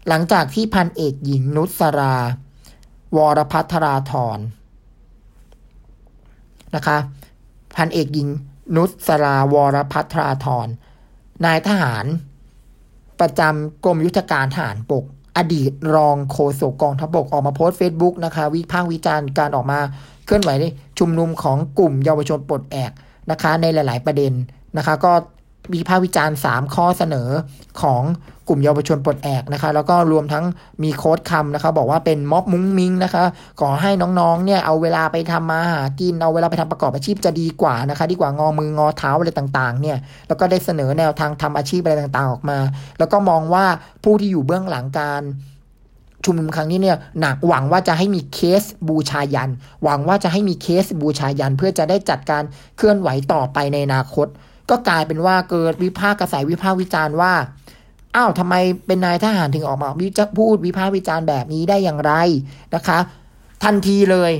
หลังจากที่พันเอกหญิงนุสรา วรพัฒราธรนะคะ พันเอกหญิงนุสราวรพัฒราธรนายทหาร ประจำกรมยุทธการทหารบกอดีตรองโฆษกกองทัพบกออกมาโพสต์เฟซบุ๊กนะคะ วิพากษ์วิจารณ์การออกมาเคลื่อนไหว ชุมนุมของกลุ่มเยาวชนปลดแอกนะคะในหลาย ๆ ประเด็นนะคะ ก็วิพากษ์วิจารณ์ 3 ข้อเสนอของกลุ่มเยาวชนปลดแอกนะคะ แล้วก็รวมทั้งมีโค้ดคำนะคะ บอกว่าเป็นม็อบมุ้งมิงนะคะขอให้น้องๆ เนี่ยเอาเวลาไปทำมาหากิน เอาเวลาไปทำประกอบอาชีพจะดีกว่านะคะ ดีกว่างอมืองอเท้าอะไรต่างๆ เนี่ย แล้วก็ได้เสนอแนวทางทำอาชีพอะไรต่างๆ ออกมา แล้วก็มองว่าผู้ที่อยู่เบื้องหลังการ ชุมนุมครั้งนี้เนี่ยหนักหวังว่าจะให้มีเคสบูชายัน หวังว่าจะให้มีเคสบูชายัน เพื่อจะได้จัดการเคลื่อนไหวต่อไปในอนาคต ก็กลายเป็นว่าเกิดวิพากษ์กระแสวิพากษ์วิจารณ์ว่าอ้าวทำไมเป็นนายทหารถึงออกมาวิจพูดวิพากษ์วิจารณ์แบบนี้ได้อย่างไรนะคะ ทันทีเลย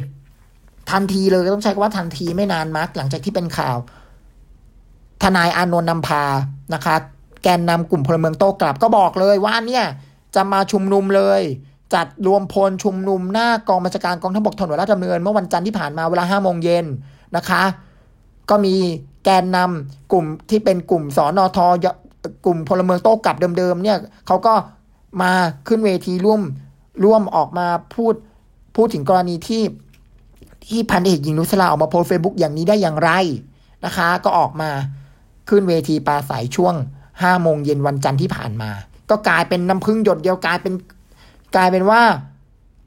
ทันทีเลยต้องใช้คำว่าทันทีไม่นานมากหลังจากที่เป็นข่าว ทนายอานนท์นำพานะคะ แกนนำกลุ่มพลเมืองโต้กลับก็บอกเลยว่าเนี่ยจะมาชุมนุมเลย จัดรวมพลชุมนุมหน้ากองบัญชาการกองทัพบกถนนราชดำเนินเมื่อวันจันทร์ที่ผ่านมาเวลาห้าโมงเย็นนะคะ ก็มีแกนนำกลุ่มที่เป็นกลุ่มสอนอทกลุ่มพลเมืองโต้กลับเดิมๆเนี่ยเขาก็มาขึ้นเวทีร่วมร่วมออกมาพูดพูดถึงกรณีที่ที่พันเอกหญิงนุสราออกมาโพสต์เฟซบุ๊กอย่างนี้ได้อย่างไรนะคะ ก็ออกมาขึ้นเวทีปราศัยช่วงห้าโมงเย็นวันจันทร์ที่ผ่านมา ก็กลายเป็นน้ำพึ่งหยดเดียวกลายเป็น กลายเป็นว่า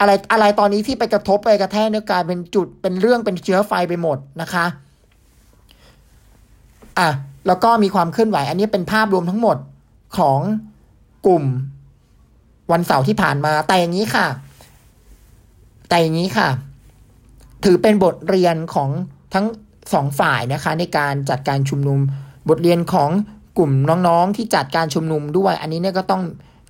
อะไรอะไรตอนนี้ที่ไปกระทบไปกระแทกเนี่ยกลายเป็นจุดเป็นเรื่องเป็นเชื้อไฟไปหมดนะคะอะแล้วก็มีความเคลื่อนไหว อันนี้เป็นภาพรวมทั้งหมดของกลุ่มวันเสาร์ที่ผ่านมาแต่อย่างนี้ค่ะ แต่อย่างนี้ค่ะ ถือเป็นบทเรียนของทั้งสองฝ่ายนะคะ ในการจัดการชุมนุม บทเรียนของกลุ่มน้องๆที่จัดการชุมนุมด้วย อันนี้เนี่ยก็ต้อง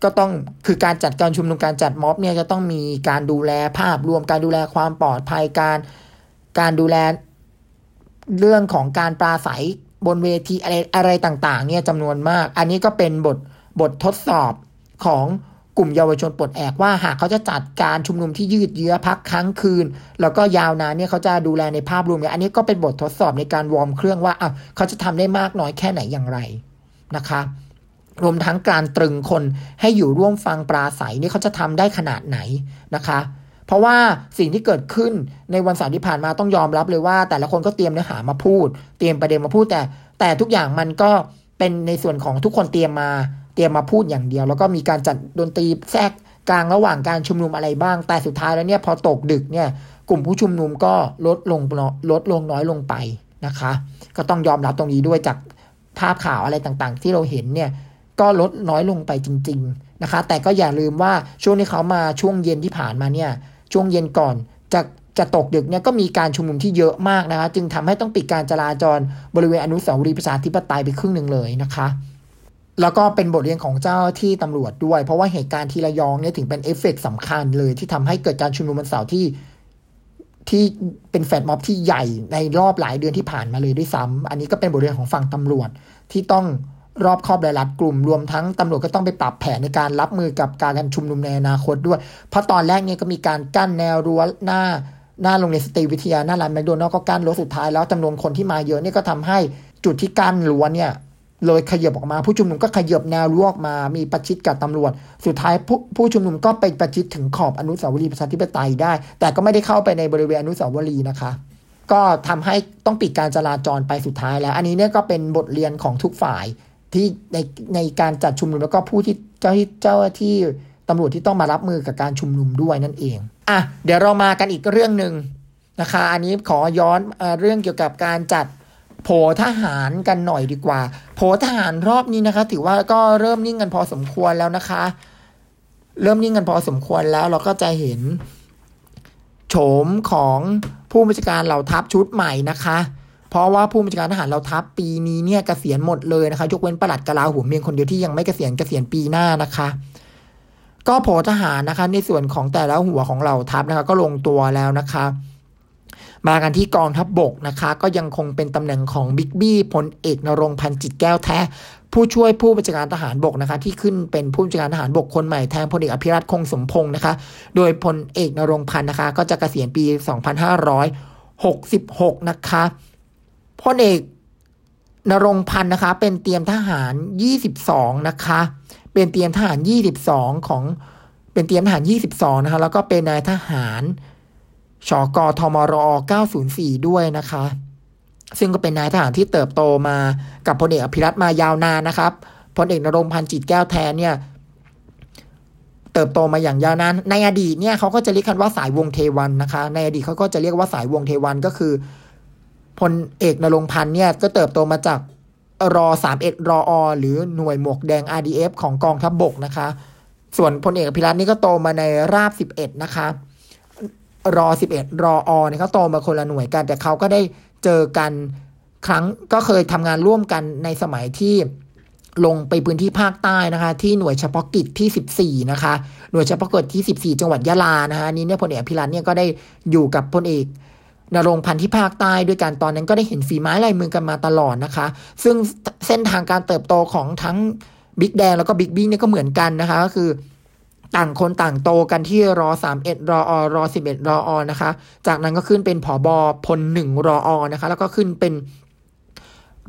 ก็ต้องคือการจัดการชุมนุมการจัดม็อบเนี่ยจะต้องมีการดูแลภาพรวมการดูแลความปลอดภัยการการดูแลเรื่องของการปราศัยบนเวทีอะไรอะไรต่างๆ เนี่ยจำนวนมาก อันนี้ก็เป็นบทบททดสอบของกลุ่มเยาวชนปลดแอกว่าหากเขาจะจัดการชุมนุมที่ยืดเยื้อพักค้างคืน แล้วก็ยาวนานเนี่ยเขาจะดูแลในภาพรวมเนี่ยอันนี้ก็เป็นบททดสอบในการวอร์มเครื่องว่าอะเขาจะทำได้มากน้อยแค่ไหนอย่างไรนะคะ รวมทั้งการตรึงคนให้อยู่ร่วมฟังปราศัยนี่เขาจะทำได้ขนาดไหนนะคะ เพราะว่าสิ่งที่เกิดขึ้นในวันเสาร์ที่ผ่านมาต้องยอมรับเลยว่า แต่ละคนก็เตรียมเนื้อหามาพูด เตรียมประเด็นมาพูดแต่ แต่ทุกอย่างมันก็เป็นในส่วนของทุกคนเตรียมมาเตรียมมาพูดอย่างเดียว แล้วก็มีการจัดดนตรีแทรกกลางระหว่างการชุมนุมอะไรบ้าง แต่สุดท้ายแล้วเนี่ยพอตกดึกเนี่ยกลุ่มผู้ชุมนุมก็ลดลงลดลงน้อยลงไปนะคะ ก็ต้องยอมรับตรงนี้ด้วยจากภาพข่าวอะไรต่างๆ ที่เราเห็นเนี่ย ก็ลดน้อยลงไปจริง ๆนะคะ แต่ก็อย่าลืมว่าช่วงที่เขามาช่วงเย็นที่ผ่านมาเนี่ยช่วงเย็นก่อนจะจะตกดึกเนี่ยก็มีการชุมนุมที่เยอะมากนะคะ จึงทำให้ต้องปิดการจราจรบริเวณอนุสาวรีย์ประชาธิปไตยไปครึ่งหนึ่งเลยนะคะ แล้วก็เป็นบทเรียนของเจ้าที่ตำรวจด้วย เพราะว่าเหตุการณ์ที่ระยองเนี่ยถึงเป็นเอฟเฟกสำคัญเลย ที่ทำให้เกิดการชุมนุมวันเสาร์ที่ที่เป็นแฟลชม็อบที่ใหญ่ในรอบหลายเดือนที่ผ่านมาเลยด้วยซ้ำอันนี้ก็เป็นบทเรียนของฝั่งตำรวจที่ต้อง รอบครอบรายรัดกลุ่ม รวมทั้งตำรวจก็ต้องไปปรับแผนในการรับมือกับการชุมนุมในอนาคตด้วย เพราะตอนแรกเนี่ยก็มีการกั้นแนวรั้วหน้าหน้าโรงเรียนสตรีวิทยาหน้าร้านแมคโดนัลด์ก็กั้นรั้วสุดท้ายแล้วจำนวนคนที่มาเยอะนี่ก็ทำให้จุดที่กั้นรั้วเนี่ยเลยขยับออกมา ผู้ชุมนุมก็ขยับแนวรั้วออกมา มีประชิดกับตำรวจ สุดท้ายผู้ผู้ชุมนุมก็ไปประชิดถึงขอบอนุสาวรีย์ประชาธิปไตยได้ แต่ก็ไม่ได้เข้าไปในบริเวณอนุสาวรีย์นะคะ ก็ทำให้ต้องปิดการจราจรไปสุดท้ายแล้ว อันนี้เนี่ยก็เป็นบทเรียนของทุกฝ่าย ที่ในในการจัดชุมนุมแล้วก็ผู้ที่เจ้าที่เจ้าที่ตำรวจที่ต้องมารับมือกับการชุมนุมด้วยนั่นเองอะเดี๋ยวเรามากันอีกเรื่องหนึ่งนะคะ อันนี้ขอย้อนอเรื่องเกี่ยวกับการจัดโผทหารกันหน่อยดีกว่า โผทหารรอบนี้นะคะ ถือว่าก็เริ่มนิ่งกันพอสมควรแล้วนะคะ เริ่มนิ่งกันพอสมควรแล้วเราก็จะเห็นโฉมของผู้บัญชาการเหล่าทัพชุดใหม่นะคะ เพราะว่าผู้บัญชาการทหารเราทัพปีนี้เนี่ยเกษียณหมดเลยนะคะ ยกเว้นประหลัดกลาหัวเมียงคนเดียวที่ยังไม่เกษียณเกษียณปีหน้านะคะ ก็โผทหารนะคะ ในส่วนของแต่ละหัวของเราทัพนะคะ ก็ลงตัวแล้วนะคะมากันที่กองทัพบบกนะคะ ก็ยังคงเป็นตำแหน่งของบิ๊กบี้พลเอกนรงพันจิตแก้วแท้ ผู้ช่วยผู้บัญชาการทหารบกนะคะ ที่ขึ้นเป็นผู้บัญชาการทหารบกคนใหม่แทนพลเอกอภิรัตคงสมพงศ์นะคะ โดยพลเอกนรงพันนะคะ ก็จะเกษียณปี 2566 นะคะ พลเอกนรงพันธ์นะคะ เป็นเตรียมทหาร 22 นะคะ เป็นเตรียมทหาร 22 ของ เป็นเตรียมทหาร 22 นะคะ แล้วก็เป็นนายทหารชกทมร904 ด้วยนะคะ ซึ่งก็เป็นนายทหารที่เติบโตมากับพลเอกอภิรัตมายาวนานนะครับ พลเอกนรงพันธ์จิตแก้วแทนเนี่ย เติบโตมาอย่างยาวนาน ในอดีตเนี่ยเขาก็จะเรียกกันว่าสายวงเทวันนะคะ ในอดีตเขาก็จะเรียกว่าสายวงเทวันก็คือ พลเอกนรงพันธ์เนี่ยก็เติบโตมาจากรอสามเอ็ดรออหรือหน่วยหมวกแดง RDF ของกองทัพบบกนะคะ ส่วนพลเอกอภิรัตน์นี่ก็โตมาในราบสิบเอ็ดนะคะ รอสิบเอ็ดรออเนี่ยเขาโตมาคนละหน่วยกัน แต่เขาก็ได้เจอกันครั้งก็เคยทำงานร่วมกันในสมัยที่ลงไปพื้นที่ภาคใต้นะคะ ที่หน่วยเฉพาะกิจที่ 14 นะคะ หน่วยเฉพาะกิจที่ 14 จังหวัดยะลานะคะนี้เนี่ยพลเอกอภิรัตน์เนี่ยก็ได้อยู่กับพลเอก ณรงค์พันธ์ที่ภาคใต้ด้วยกันตอนนั้นก็ได้เห็นฝีไม้ลายมือกันมาตลอดนะคะ ซึ่งเส้นทางการเติบโตของทั้งบิ๊กแดงแล้วก็บิ๊กบี้เนี่ยก็เหมือนกันนะคะ ก็คือต่างคนต่างโตกันที่รอสามเอ็ดรออรอสิบเอ็ดรออนะคะ จากนั้นก็ขึ้นเป็นผอบอพลหนึ่งรออนะคะ แล้วก็ขึ้นเป็น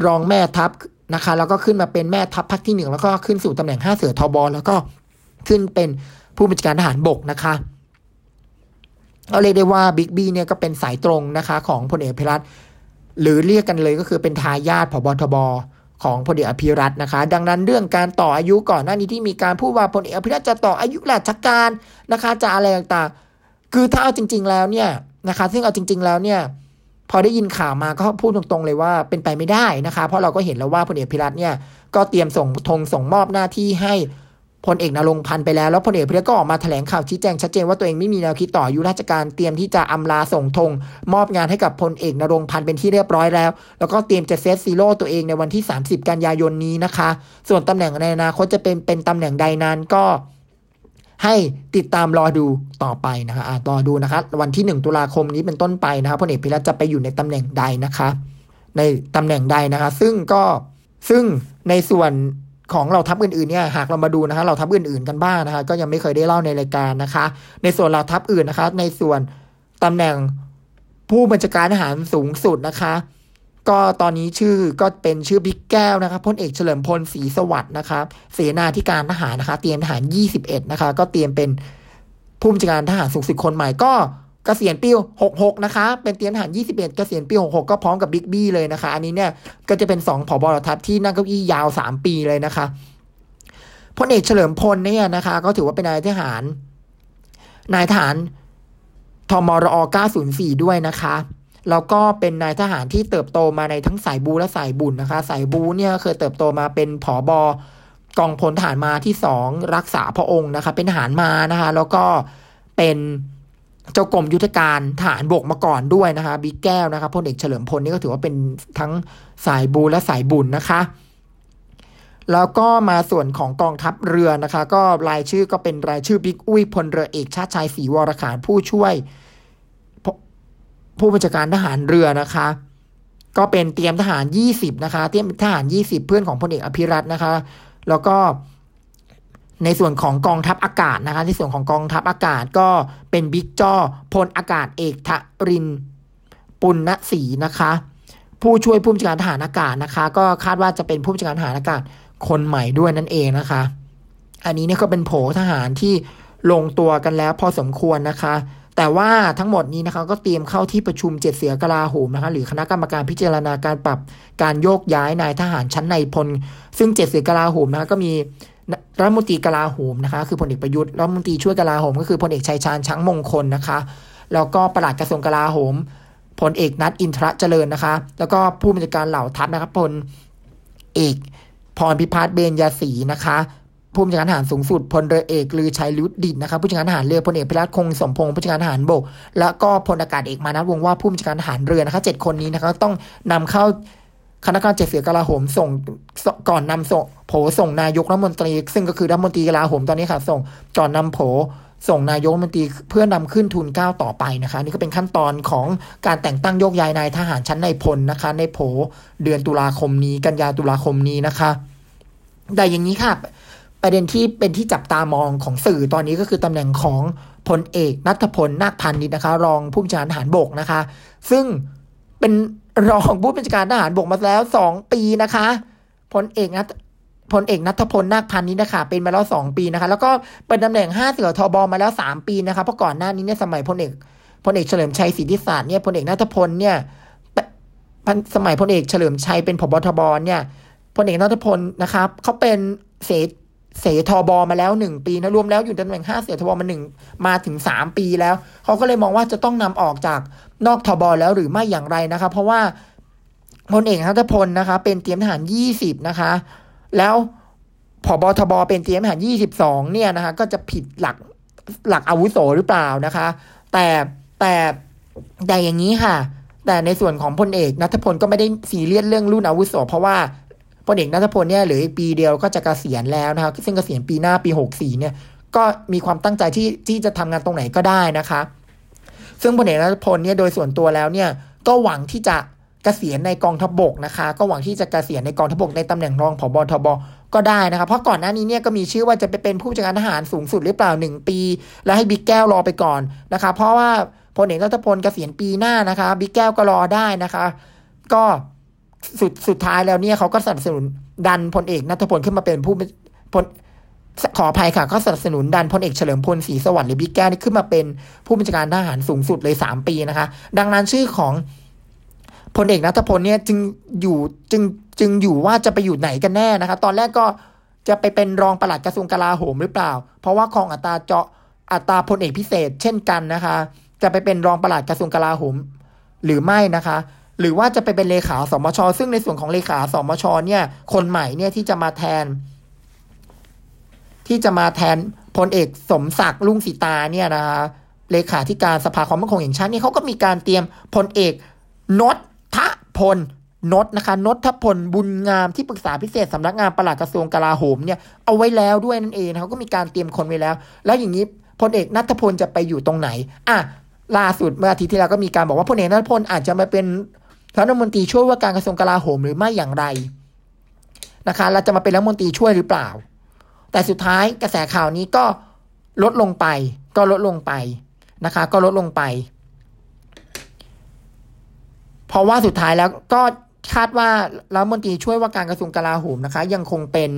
รองแม่ทัพนะคะ แล้วก็ขึ้นมาเป็นแม่ทัพภาคที่หนึ่งแล้วก็ขึ้นสู่ตำแหน่งห้าเสือทบแล้วก็ขึ้นเป็นผู้บัญชาการทหารบกนะคะ เราเรียกได้ว่าบิ๊กบี้เนี่ยก็เป็นสายตรงนะคะของพลเอกพิรัตหรือเรียกกันเลยก็คือเป็นทายาทผบทบของพลเอกอภิรัตนะคะ ดังนั้นเรื่องการต่ออายุก่อนหน้านี้ที่มีการพูดว่าพลเอกอภิรัตจะต่ออายุราชการนะคะจะอะไรต่างๆ คือถ้าเอาจริง ๆ แล้วเนี่ยนะคะ ซึ่งเอาจริง ๆ แล้วเนี่ยพอได้ยินข่าวมาก็พูดตรงๆเลยว่าเป็นไปไม่ได้นะคะ เพราะเราก็เห็นแล้วว่าพลเอกพิรัตเนี่ยก็เตรียมส่งธงส่งมอบหน้าที่ให้ พลเอกนรงพันธ์ไปแล้วแล้วพลเอกเพิรก็ออกมาแถลงข่าวชี้แจงชัดเจนว่าตัวเองไม่มีแนวคิดต่ออายุราชการเตรียมที่จะอำลาส่งธงมอบงานให้กับพลเอกนรงพันธ์เป็นที่เรียบร้อยแล้ว แล้วก็เตรียมจะเซตซีโร่ตัวเองในวันที่ 30 กันยายนนี้นะคะ ส่วนตำแหน่งในอนาคตจะเป็นเป็นตำแหน่งใดนั้นก็ให้ติดตามรอดูต่อไปนะคะะรอดูนะคะวันที่ 1 ตุลาคมนี้เป็นต้นไปนะคะพลเอกพิรัจะไปอยู่ในตำแหน่งใดนะคะ ในตำแหน่งใดนะคะ ซึ่งก็ซึ่งในส่วน ของเราทัพอื่นๆเนี่ยหากเรามาดูนะคะเราทัพอื่น ๆกันบ้างนะคะ ก็ยังไม่เคยได้เล่าในรายการนะคะ ในส่วนเราทัพอื่นนะคะ ในส่วนตำแหน่งผู้บัญชาการทหารสูงสุดนะคะ ก็ตอนนี้ชื่อก็เป็นชื่อบิ๊กแก้วนะคะพลเอกเฉลิมพลศรีสวัสดิ์นะคะเสนาธิการทหารนะคะ เตรียมทหาร 21 นะคะ ก็เตรียมเป็นผู้บัญชาการทหารสูงสุดคนใหม่ก็ กษียณปี 66 นะคะ เป็นเตรียมทหาร 21 เกษียณปี 66 ก็พร้อมกับบิ๊กบี้เลยนะคะ อันนี้เนี่ยก็จะเป็น 2ผอบอทัพที่นั่งเก้าอี้ยาว 3 ปีเลยนะคะพลเอกเฉลิมพลเนี่ยนะคะ ก็ถือว่าเป็นนายทหาร นายทหารทมรอ 904 ด้วยนะคะแล้วก็เป็นนายทหารที่เติบโตมาในทั้งสายบูและสายบุญนะคะ สายบูเนี่ยเคยเติบโตมาเป็นผอบอกองพลทหารมาที่สองรักษาพระองค์นะคะ เป็นทหารมานะคะ แล้วก็เป็น เจ้ากรมยุทธการทหารบกมาก่อนด้วยนะคะบิ๊กแก้วนะคะพลเอกเฉลิมพลนี่ก็ถือว่าเป็นทั้งสายบูและสายบุญนะคะ แล้วก็มาส่วนของกองทัพเรือนะคะ ก็รายชื่อก็เป็นรายชื่อบิ๊กอุ้ยพลเรือเอกชาติชายศรีวรขานผู้ช่วย ผู้บัญชาการทหารเรือนะคะ ก็เป็นเตรียมทหาร 20 นะคะ เตรียมทหาร 20 เพื่อนของพลเอกอภิรัตน์นะคะ แล้วก็ ในส่วนของกองทัพอากาศนะคะ ในส่วนของกองทัพอากาศก็เป็นบิ๊กจ้อพลอากาศเอกทรินปุณณศรีนะคะ ผู้ช่วยผู้บัญชาการทหารอากาศนะคะ ก็คาดว่าจะเป็นผู้บัญชาการทหารอากาศคนใหม่ด้วยนั่นเองนะคะ อันนี้เนี่ยก็เป็นโผทหารที่ลงตัวกันแล้วพอสมควรนะคะ แต่ว่าทั้งหมดนี้นะคะก็เตรียมเข้าที่ประชุมเจ็ดเสือกลาโหมนะคะหรือคณะกรรมการพิจารณาการปรับการโยกย้ายนายทหารชั้นในพล ซึ่งเจ็ดเสือกลาโหมนะคะก็มี รัฐมนตรีกลาโหมนะคะ คือพลเอกประยุทธ์รัฐมนตรีช่วยกลาโหมก็คือพลเอกชัยชาญช้างมงคลนะคะ แล้วก็ปลัดกระทรวงกลาโหมพลเอกนัทอินทรเจริญนะคะ แล้วก็ผู้บัญชาการเหล่าทัพนะครับพลเอกพรพิพัฒน์เบญยศรีนะคะผู้บัญชาการทหารสูงสุดพลเรือเอกลือชัยลุดดิตนะคะผู้บัญชาการทหารเรือพลเอกพิรัตคงสมพงศ์ผู้บัญชาการทหารบก แล้วก็พลอากาศเอกมานัทวงว่าผู้บัญชาการทหารเรือนะคะเจ็ดคนนี้นะคะต้องนำเข้า คณะกรรมการเจ็ดเสือกลาโหมส่งก่อนนำส่งโผส่งนายกรัฐมนตรี ซึ่งก็คือรัฐมนตรีกลาโหมตอนนี้ค่ะ ส่งก่อนนำโผส่งนายกรัฐมนตรีเพื่อนำขึ้นทุนเก้าต่อไปนะคะนี่ก็เป็นขั้นตอนของการแต่งตั้งโยกย้ายนายทหารชั้นในพลนะคะ ในโผเดือนตุลาคมนี้ กันยาตุลาคมนี้นะคะแต่อย่างนี้ค่ะประเด็นที่เป็นที่จับตามองของสื่อตอนนี้ก็คือตำแหน่งของพลเอกนัทพลนาคพันธ์นิดนะคะ รองผู้บัญชาการทหารบกนะคะ ซึ่งเป็น รองผู้บัญชาการทหารบกมาแล้วสองปีนะคะพลเอกนัทพลเอกนัทพลนาคพันธ์นี้นะคะเป็นมาแล้วสองปีนะคะ แล้วก็เป็นตำแหน่งห้าเสือทบมาแล้วสามปีนะคะเพราะก่อนหน้านี้เนี่ยสมัยพลเอกพลเอกเฉลิมชัยศรีทิศาสตร์เนี่ยพลเอกนัทพลเนี่ยสมัยพลเอกเฉลิมชัยเป็นผบทบเนี่ยพลเอกนัทพลนะครับเขาเป็นเส เสทบมาแล้วหนึ่งปีนะรวมแล้วอยู่ตำแหน่งห้าเสทบมาหนึ่งมาถึงสามปีแล้ว เขาก็เลยมองว่าจะต้องนำออกจากนอกทบแล้วหรือไม่อย่างไรนะคะ เพราะว่าพลเอกนัทพลนะคะ เป็นเตรียมทหารยี่สิบนะคะ แล้วผบทบเป็นเตรียมทหารยี่สิบสองเนี่ยนะคะ ก็จะผิดหลักหลักอาวุโสหรือเปล่านะคะ แต่แต่แต่อย่างนี้ค่ะ แต่ในส่วนของพลเอกนัทพลก็ไม่ได้ซีเรียสเรื่องรุ่นอาวุโสเพราะว่า พลเอกนัทพลเนี่ยเหลือปีเดียวก็จะกะเกษียณแล้วนะครับซึ่งกเกษียณปีหน้าปีหกสี่เนี่ยก็มีความตั้งใจที่ที่จะทำงานตรงไหนก็ได้นะคะ ซึ่งพลเอกนัทพลเนี่ยโดยส่วนตัวแล้วเนี่ยก็หวังที่จะกะเกษียณในกองทบกนะคะ ก็หวังที่จะกะเกษียณในกองทบกในตำแหน่งรองผบทบก็ได้นะครับ เพราะก่อนหน้านี้เนี่ยก็มีชื่อว่าจะไปเป็นผู้จัดการทหารสูงสุดหรือเปล่าหนึ่งปี แล้วให้บิ๊กแก้วรอไปก่อนนะคะ เพราะว่าพลเอกรัฐพลเกษียณปีหน้านะคะบิ๊กแก้วก็รอได้นะคะ ก็ สุดสุดท้ายแล้วเนี่ยเขาก็สนับสนุนดันพลเอกนัทพลขึ้นมาเป็นผู้พลขออภัยค่ะก็สนับสนุนดันพลเอกเฉลิมพลศรีสวัสดิ์หรือบิ๊กแก้วนี่ขึ้นมาเป็นผู้บัญชาการทหารสูงสุดเลยสามปีนะคะ ดังนั้นชื่อของพลเอกนัทพลเนี่ยจึงอยู่จึงจึงอยู่ว่าจะไปอยู่ไหนกันแน่นะคะ ตอนแรกก็จะไปเป็นรองปลัดกระทรวงกลาโหมหรือเปล่า เพราะว่าครองอัตราเจาะอัตราพลเอกพิเศษ เช่นกันนะคะ จะไปเป็นรองปลัดกระทรวงกลาโหมหรือไม่นะคะ หรือว่าจะไปเป็นเลขาสมช ซึ่งในส่วนของเลขาสมชเนี่ยคนใหม่เนี่ยที่จะมาแทน ที่จะมาแทนพลเอกสมศักดิ์ลุงสีตาเนี่ยนะคะเลขาธิการสภาความมั่นคงแห่งชาตินี่เขาก็มีการเตรียมพลเอกนศทพลนศนะคะนศทพลบุญงามที่ปรึกษาพิเศษสำนักงานปลัดกระทรวงกลาโหมเนี่ยเอาไว้แล้วด้วยนั่นเองเขาก็มีการเตรียมคนไว้แล้ว แล้วอย่างนี้พลเอกนัทพลจะไปอยู่ตรงไหน อะล่าสุดเมื่ออาทิตย์ที่แล้วก็มีการบอกว่าพลเอกนัทพลอาจจะมาเป็น รัฐมนตรีช่วยว่าการกระทรวงกลาโหมหรือไม่อย่างไรนะคะเราจะมาเป็นรัฐมนตรีช่วยหรือเปล่า แต่สุดท้ายกระแสข่าวนี้ก็ลดลงไป ก็ลดลงไปนะคะ ก็ลดลงไป เพราะว่าสุดท้ายแล้วก็คาดว่ารัฐมนตรีช่วยว่าการกระทรวงกลาโหมนะคะ ยังคงเป็น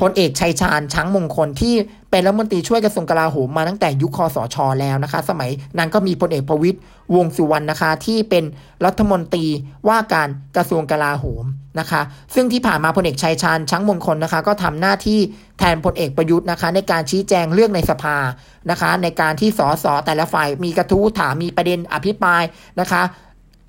พลเอกชัยชาญช้างมงคลที่เป็นรัฐมนตรีช่วยกระทรวงกลาโหมมาตั้งแต่ยุคคสชแล้วนะคะ สมัยนั้นก็มีพลเอกประวิตรวงษ์สุวรรณนะคะ ที่เป็นรัฐมนตรีว่าการกระทรวงกลาโหมนะคะ ซึ่งที่ผ่านมาพลเอกชัยชาญช้างมงคลนะคะ ก็ทำหน้าที่แทนพลเอกประยุทธ์นะคะ ในการชี้แจงเรื่องในสภานะคะ ในการที่สสแต่ละฝ่ายมีกระทู้ถามมีประเด็นอภิปรายนะคะ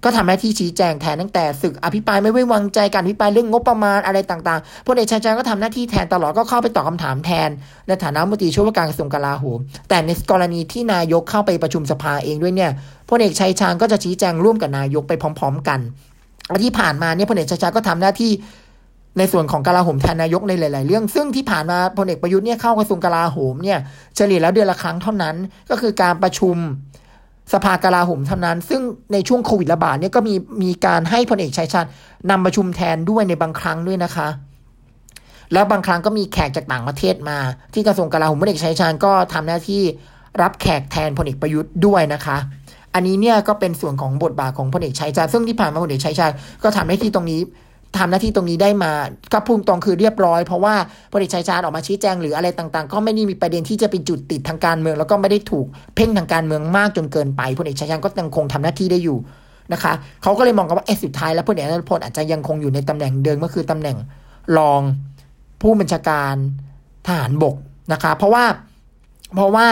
ก็ทำหน้าที่ชี้แจงแทนตั้งแต่ศึกอภิปรายไม่ไว้วางใจการอภิปรายเรื่องงบประมาณอะไรต่างๆพลเอกชัยชาญก็ทำหน้าที่แทนตลอดก็เข้าไปตอบคำถามแทน ในฐานะมตรีช่วยว่าการกระทรวงกลาโหมแต่ในกรณีที่นายกเข้าไปประชุมสภาเองด้วยเนี่ยพลเอกชัยชาญก็จะชี้แจงร่วมกับนายกไปพร้อม ๆ กันที่ผ่านมาเนี่ยพลเอกชัยชาญก็ทำหน้าที่ในส่วนของกลาโหมแทนนายกในหลาย ๆ เรื่อง ซึ่งที่ผ่านมาพลเอกประยุทธ์เนี่ยเข้ากระทรวงกลาโหมเนี่ยเฉลี่ยแล้วเดือนละครั้งเท่านั้น ก็คือการประชุม สภากลาโหมเท่านั้น ซึ่งในช่วงโควิดระบาดเนี่ยก็มีมีการให้พลเอกชัยชาญนำประชุมแทนด้วยในบางครั้งด้วยนะคะ แล้วบางครั้งก็มีแขกจากต่างประเทศมา ที่กระทรวงกลาโหมพลเอกชัยชาญก็ทำหน้าที่รับแขกแทนพลเอกประยุทธ์ด้วยนะคะ อันนี้เนี่ยก็เป็นส่วนของบทบาทของพลเอกชัยชาญซึ่งที่ผ่านมาพลเอกชัยชาญก็ทำหน้าที่ตรงนี้ ทำหน้าที่ตรงนี้ได้มาก็พุ่งตรงคือเรียบร้อย เพราะว่าพลเอกชัยชาญออกมาชี้แจงหรืออะไรต่างๆ ก็ไม่ได้มีประเด็นที่จะเป็นจุดติดทางการเมือง แล้วก็ไม่ได้ถูกเพ่งทางการเมืองมากจนเกินไปพลเอกชัยชาญก็ยังคงทำหน้าที่ได้อยู่นะคะเขาก็เลยมองกันว่าเอสุดท้ายแล้วพลเอกนัทพลอาจจะยังคงอยู่ในตำแหน่งเดิมก็คือตำแหน่งรองผู้บัญชาการทหารบกนะคะ เพราะว่าเพราะว่า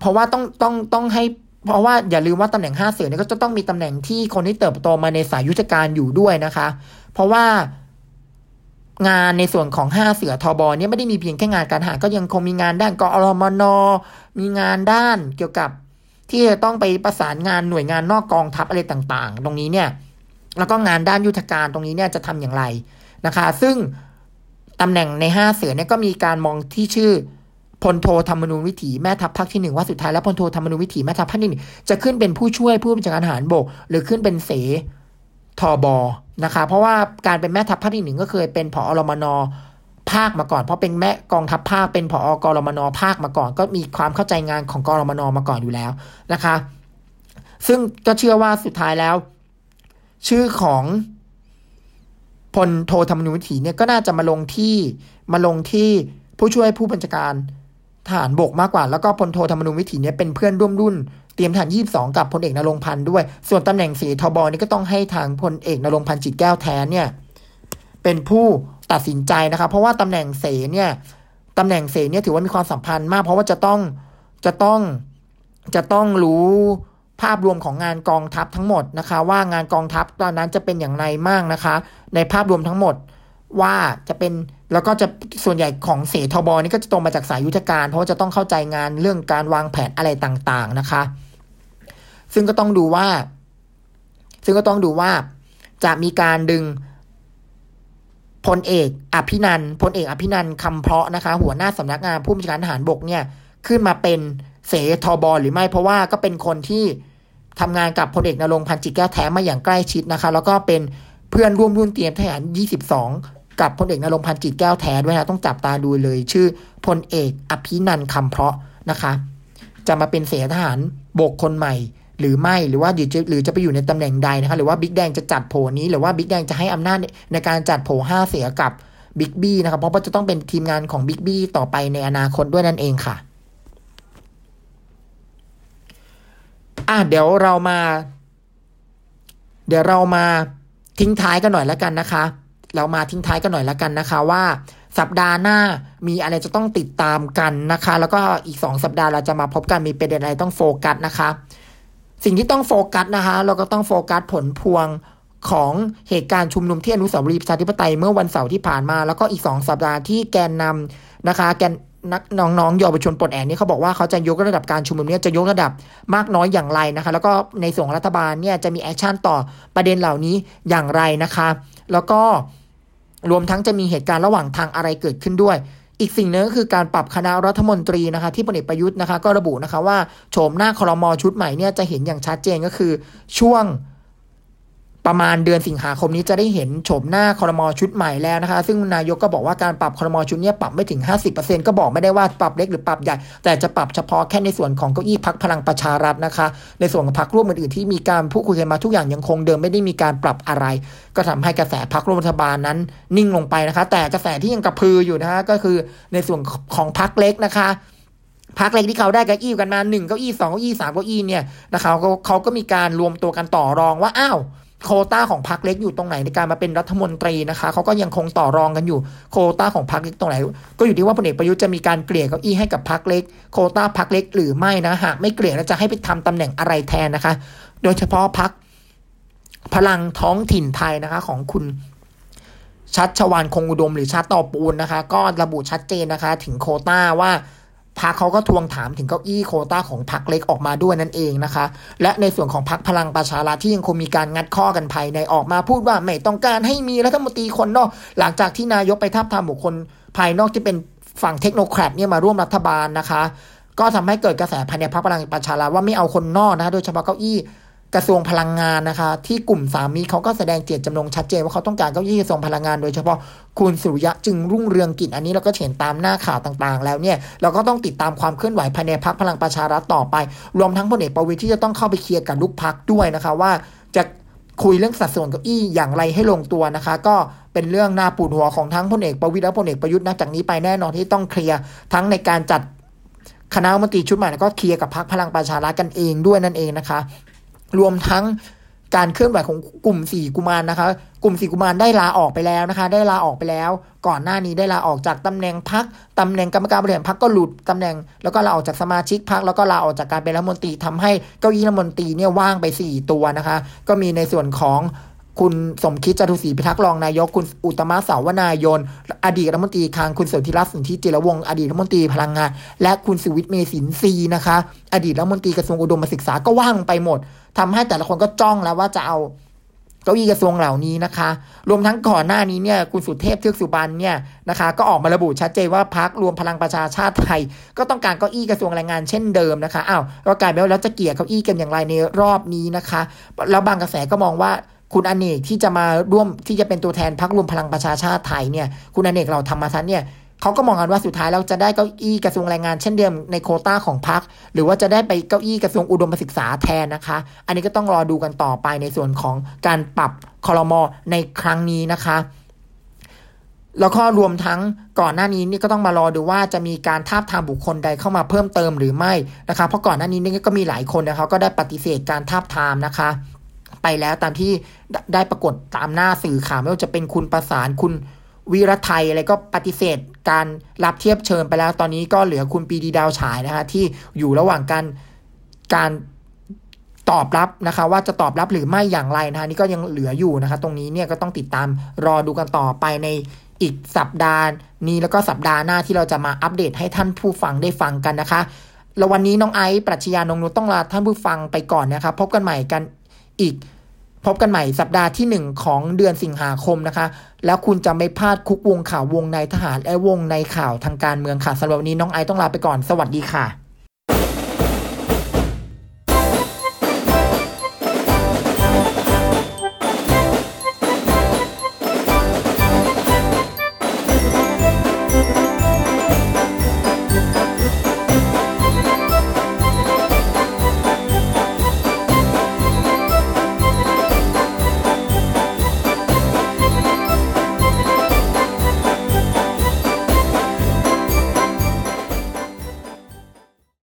เพราะว่าต้องต้องต้องให้ เพราะว่าอย่าลืมว่าตำแหน่งห้าเสือเนี่ยก็จะต้องมีตำแหน่งที่คนที่เติบโตมาในสายยุทธการอยู่ด้วยนะคะ เพราะว่างานในส่วนของห้าเสือทอบอเนี่ยไม่ได้มีเพียงแค่งานการหา ก็ยังคงมีงานด้านกอรมน มีงานด้านเกี่ยวกับที่จะต้องไปประสานงานหน่วยงานนอกกองทัพอะไรต่างๆ ตรงนี้เนี่ย แล้วก็งานด้านยุทธการตรงนี้เนี่ยจะทำอย่างไรนะคะ ซึ่งตำแหน่งในห้าเสือเนี่ยก็มีการมองที่ชื่อ พลโทธรรมนูญวิถีแม่ทัพภาคที่หนึ่งว่าสุดท้ายแล้วพลโทธรรมนูญวิถีแม่ทัพภาคที่หนึ่งจะขึ้นเป็นผู้ช่วยผู้บัญชาการทหารบก หรือขึ้นเป็นเสทอบอนะคะเพราะว่าการเป็นแม่ทัพภาคที่หนึ่งก็เคยเป็นผอรมนภาคมาก่อน เพราะเป็นแม่กองทัพภาคเป็นผอกรมนภาคมาก่อน ก็มีความเข้าใจงานของกรมนมาก่อนอยู่แล้วนะคะ ซึ่งก็เชื่อว่าสุดท้ายแล้ว ชื่อของพลโทธรรมนูญวิถีเนี่ยก็น่าจะมาลงที่มาลงที่ผู้ช่วยผู้บัญชาการ ทหารบกมากกว่า แล้วก็พลโทธรรมนูญวิถีเนี่ยเป็นเพื่อนร่วมรุ่น เตรียมทหาร22 กับพลเอกนรงพันธ์ด้วย ส่วนตำแหน่งเสทบนี่ก็ต้องให้ทางพลเอกนรงพันธ์จิตแก้วแทนเนี่ยเป็นผู้ตัดสินใจนะครับ เพราะว่าตำแหน่งเสเนี่ยตำแหน่งเสเนี่ยถือว่ามีความสัมพันธ์มาก เพราะว่าจะต้องจะต้องจะต้องรู้ภาพรวมของงานกองทัพทั้งหมดนะคะ ว่างานกองทัพตอนนั้นจะเป็นอย่างไรมากนะคะ ในภาพรวมทั้งหมดว่าจะเป็น แล้วก็จะส่วนใหญ่ของเสทบนี่ก็จะตรงมาจากสายยุทธการ เพราะจะต้องเข้าใจงานเรื่องการวางแผนอะไรต่างๆนะคะ ซึ่งก็ต้องดูว่า ซึ่งก็ต้องดูว่าจะมีการดึงพลเอกอภินันพลเอกอภินันคำเพาะนะคะ หัวหน้าสำนักงานผู้บัญชาการทหารบกเนี่ย ขึ้นมาเป็นเสทบหรือไม่เพราะว่าก็เป็นคนที่ทำงานกับพลเอกนรงพันจิตแก้วแท้มาอย่างใกล้ชิดนะคะ แล้วก็เป็นเพื่อนร่วมรุ่นเตรียมทหาร 22 กับพลเอกนรงพันธ์จิตแก้วแท้ด้วยนะต้องจับตาดูเลย ชื่อพลเอกอภินันคำเพาะนะคะ จะมาเป็นเสทหารบกคนใหม่ หรือไม่หรือว่าหรือจะไปอยู่ในตำแหน่งใดนะคะหรือว่าบิ๊กแดงจะจัดโผนี้หรือว่าบิ๊กแดงจะให้อำนาจในการจัดโผห้าเสียกับบิ๊กบี้นะครับเพราะว่าจะต้องเป็นทีมงานของบิ๊กบี้ต่อไปในอนาคตด้วยนั่นเองค่ะอะเดี๋ยวเรามา เดี๋ยวเรามาทิ้งท้ายกันหน่อยแล้วกันนะคะ เรามาทิ้งท้ายกันหน่อยล้วกันนะคะว่าสัปดาห์หน้ามีอะไรจะต้องติดตามกันนะคะ แล้วก็อีกสองสัปดาห์เราจะมาพบกันมีประเด็นอะไรต้องโฟกัสนะคะ สิ่งที่ต้องโฟกัสนะคะ เราก็ต้องโฟกัสผลพวงของเหตุการณ์ชุมนุมที่อนุสาวรีย์ประชาธิปไตยเมื่อวันเสาร์ที่ผ่านมา แล้วก็อีกสองสัปดาห์ที่แกนนำนะคะ แกนนำน้องๆเยาวชนปลดแอกนี่เขาบอกว่าเขาจะยกระดับการชุมนุมเนี่ยจะยกระดับมากน้อยอย่างไรนะคะ แล้วก็ในส่วนรัฐบาลเนี่ยจะมี action ต่อประเด็นเหล่านี้อย่างไรนะคะ แล้วก็ รวมทั้งจะมีเหตุการณ์ระหว่างทางอะไรเกิดขึ้นด้วย อีกสิ่งนึงก็คือการปรับคณะรัฐมนตรีนะคะที่พลเอกประยุทธ์นะคะก็ระบุนะคะว่าโฉมหน้าคอรมอชุดใหม่เนี่ยจะเห็นอย่างชัดเจนก็คือช่วง ประมาณเดือนสิงหาคมนี้จะได้เห็นโฉมหน้าคอรมอชุดใหม่แล้วนะคะ ซึ่งนายกก็บอกว่าการปรับคอรมอชุดนี้ปรับไม่ถึง 50%ก็บอกไม่ได้ว่าปรับเล็กหรือปรับใหญ่ แต่จะปรับเฉพาะแค่ในส่วนของเก้าอี้พักพลังประชารัฐนะคะ ในส่วนของพักร่วมอื่นๆที่มีการพูดคุยกันมาทุกอย่างยังคงเดิมไม่ได้มีการปรับอะไร ก็ทำให้กระแสพักร่วมรัฐบาลนั้นนิ่งลงไปนะคะ แต่กระแสที่ยังกระพืออยู่นะคะก็คือในส่วนของพักเล็กนะคะพักเล็กที่เขาได้เก้าอี้กันมาหนึ่งเก้าอี้สองเก้าอี้สามเก้าอี้เนี่ยนะคะเขาเขาก็มีการรวมตัวกันต่อรองว่าอ้าว โคต้าของพรรคเล็กอยู่ตรงไหนในการมาเป็นรัฐมนตรีนะคะเขาก็ยังคงต่อรองกันอยู่โคต้าของพรรคเล็กตรงไหน ก็อยู่ที่ว่าพลเอกประยุทธ์จะมีการเกลี่ยเก้าอี้ให้กับพรรคเล็ก โคต้าพรรคเล็กหรือไม่นะหากไม่เกลี่ยแล้วจะให้ไปทำตำแหน่งอะไรแทนนะคะ โดยเฉพาะพรรคพลังท้องถิ่นไทยนะคะของคุณชัดชวานคงอุดมหรือชาติต่อปูนนะคะ ก็ระบุชัดเจนนะคะ ถึงโคต้าว่า พรรคเขาก็ทวงถามถึงเก้าอี้โคต้าของพรรคเล็กออกมาด้วยนั่นเองนะคะ และในส่วนของพรรคพลังประชารัฐที่ยังคงมีการงัดข้อกันภายในออกมาพูดว่าไม่ต้องการให้มีรัฐมนตรีคนนอก หลังจากที่นายกไปทับทามบุคคลภายนอกที่เป็นฝั่งเทคโนแครดเนี่ยมาร่วมรัฐบาลนะคะ ก็ทำให้เกิดกระแสภายในพรรคพลังประชารัฐว่าไม่เอาคนนอกนะโดยเฉพาะเก้าอี้ กระทรวงพลังงานนะคะ ที่กลุ่มสามีเขาก็แสดงเจตจำนงชัดเจนว่าเขาต้องการเก้าอี้กระทรวงพลังงานโดยเฉพาะคุณสุริยะจึงรุ่งเรืองกิจอันนี้เราก็เห็นตามหน้าข่าวต่างๆ แล้วเนี่ยเราก็ต้องติดตามความเคลื่อนไหวภายในพักพลังประชารัฐต่อไป รวมทั้งพลเอกประวิทย์ที่จะต้องเข้าไปเคลียร์กับลูกพักด้วยนะคะว่าจะคุยเรื่องสัดส่วนเก้าอี้อย่างไรให้ลงตัวนะคะ ก็เป็นเรื่องหน่าปวดหัวของทั้งพลเอกประวิทย์และพลเอกประยุทธ์นับจากนี้ไปแน่นอนที่ต้องเคลียร์ทั้งในการจัดคณะมนตรีชุดใหม่แล้วก็เคลียร์กับพรรคพลังประชารัฐกันเองด้วยนั่นเองนะคะ รวมทั้งการเคลื่อนไหวของกลุ่มสี่กุมารนะคะ กลุ่มสี่กุมารได้ลาออกไปแล้วนะคะ ได้ลาออกไปแล้ว ก่อนหน้านี้ได้ลาออกจากตำแหน่งพักตำแหน่งกรรมการบริหารพักก็หลุดตำแหน่ง แล้วก็ลาออกจากสมาชิกพักแล้วก็ลาออกจากการเป็นรัฐมนตรีทำให้เก้าอี้รัฐมนตรีเนี่ยว่างไปสี่ตัวนะคะ ก็มีในส่วนของ คุณสมคิดจตุศรีพิทักษ์รองนายก คุณอุตมะสาวนายน อดีตรัฐมนตรีคลังคุณสนธิรัตน์สินทิจิรวงศ์อดีตรัฐมนตรีพลังงาน และคุณสุวิทย์เมสินทรีนะคะ อดีตรัฐมนตรีกระทรวงอุดมศึกษาก็ว่างไปหมดทำให้แต่ละคนก็จ้องแล้วว่าจะเอาเก้าอี้กระทรวงเหล่านี้นะคะ รวมทั้งก่อนหน้านี้เนี่ย คุณสุเทพเทือกสุบรรณเนี่ยนะคะ ก็ออกมาระบุชัดเจนว่าพักรวมพลังประชาชาติไทย ก็ต้องการเก้าอี้กระทรวงแรงงานเช่นเดิมนะคะ อ้าว ก็กลายเป็นว่าแล้วจะเกี่ยเก้าอี้กันอย่างไรในรอบนี้นะคะ แล้วบางกระแสก็มองว่า คุณอเนกที่จะมาร่วมที่จะเป็นตัวแทนพักรวมพลังประชาชาติไทยเนี่ย คุณอเนกเราธรรมทัศน์เนี่ยเขาก็มองกันว่าสุดท้ายเราจะได้เก้าอี้กระทรวงแรงงานเช่นเดิมในโคต้าของพรรคหรือว่าจะได้ไปเก้าอี้กระทรวงอุดมศึกษาแทนนะคะ อันนี้ก็ต้องรอดูกันต่อไปในส่วนของการปรับคอรมอในครั้งนี้นะคะแล้วก็รวมทั้งก่อนหน้านี้นี่ก็ต้องมารอดูว่าจะมีการทาบทามบุคคลใดเข้ามาเพิ่มเติมหรือไม่นะคะเพราะก่อนหน้านี้นี่ก็มีหลายคนนะคะก็ได้ปฏิเสธการทาบทามนะคะ ไปแล้วตามที่ได้ปรากฏตามหน้าสื่อข่าวไม่ว่าจะเป็นคุณประสานคุณวีรไทยอะไรก็ปฏิเสธการรับเทียบเชิญไปแล้ว ตอนนี้ก็เหลือคุณปีดีดาวฉายนะคะที่อยู่ระหว่างการการตอบรับนะคะว่าจะตอบรับหรือไม่อย่างไรนะคะนี่ก็ยังเหลืออยู่นะคะ ตรงนี้เนี่ยก็ต้องติดตามรอดูกันต่อไปในอีกสัปดาห์นี้แล้วก็สัปดาห์หน้าที่เราจะมาอัปเดตให้ท่านผู้ฟังได้ฟังกันนะคะแล้ววันนี้น้องไอซ์ปรัชญานงนุชต้องลาท่านผู้ฟังไปก่อนนะคะพบกันใหม่กัน อีก พบกันใหม่สัปดาห์ที่ 1 ของเดือนสิงหาคมนะคะ แล้วคุณจะไม่พลาดคุกวงข่าววงในทหารและวงในข่าวทางการเมืองค่ะสำหรับวันนี้น้องไอต้องลาไปก่อนสวัสดีค่ะ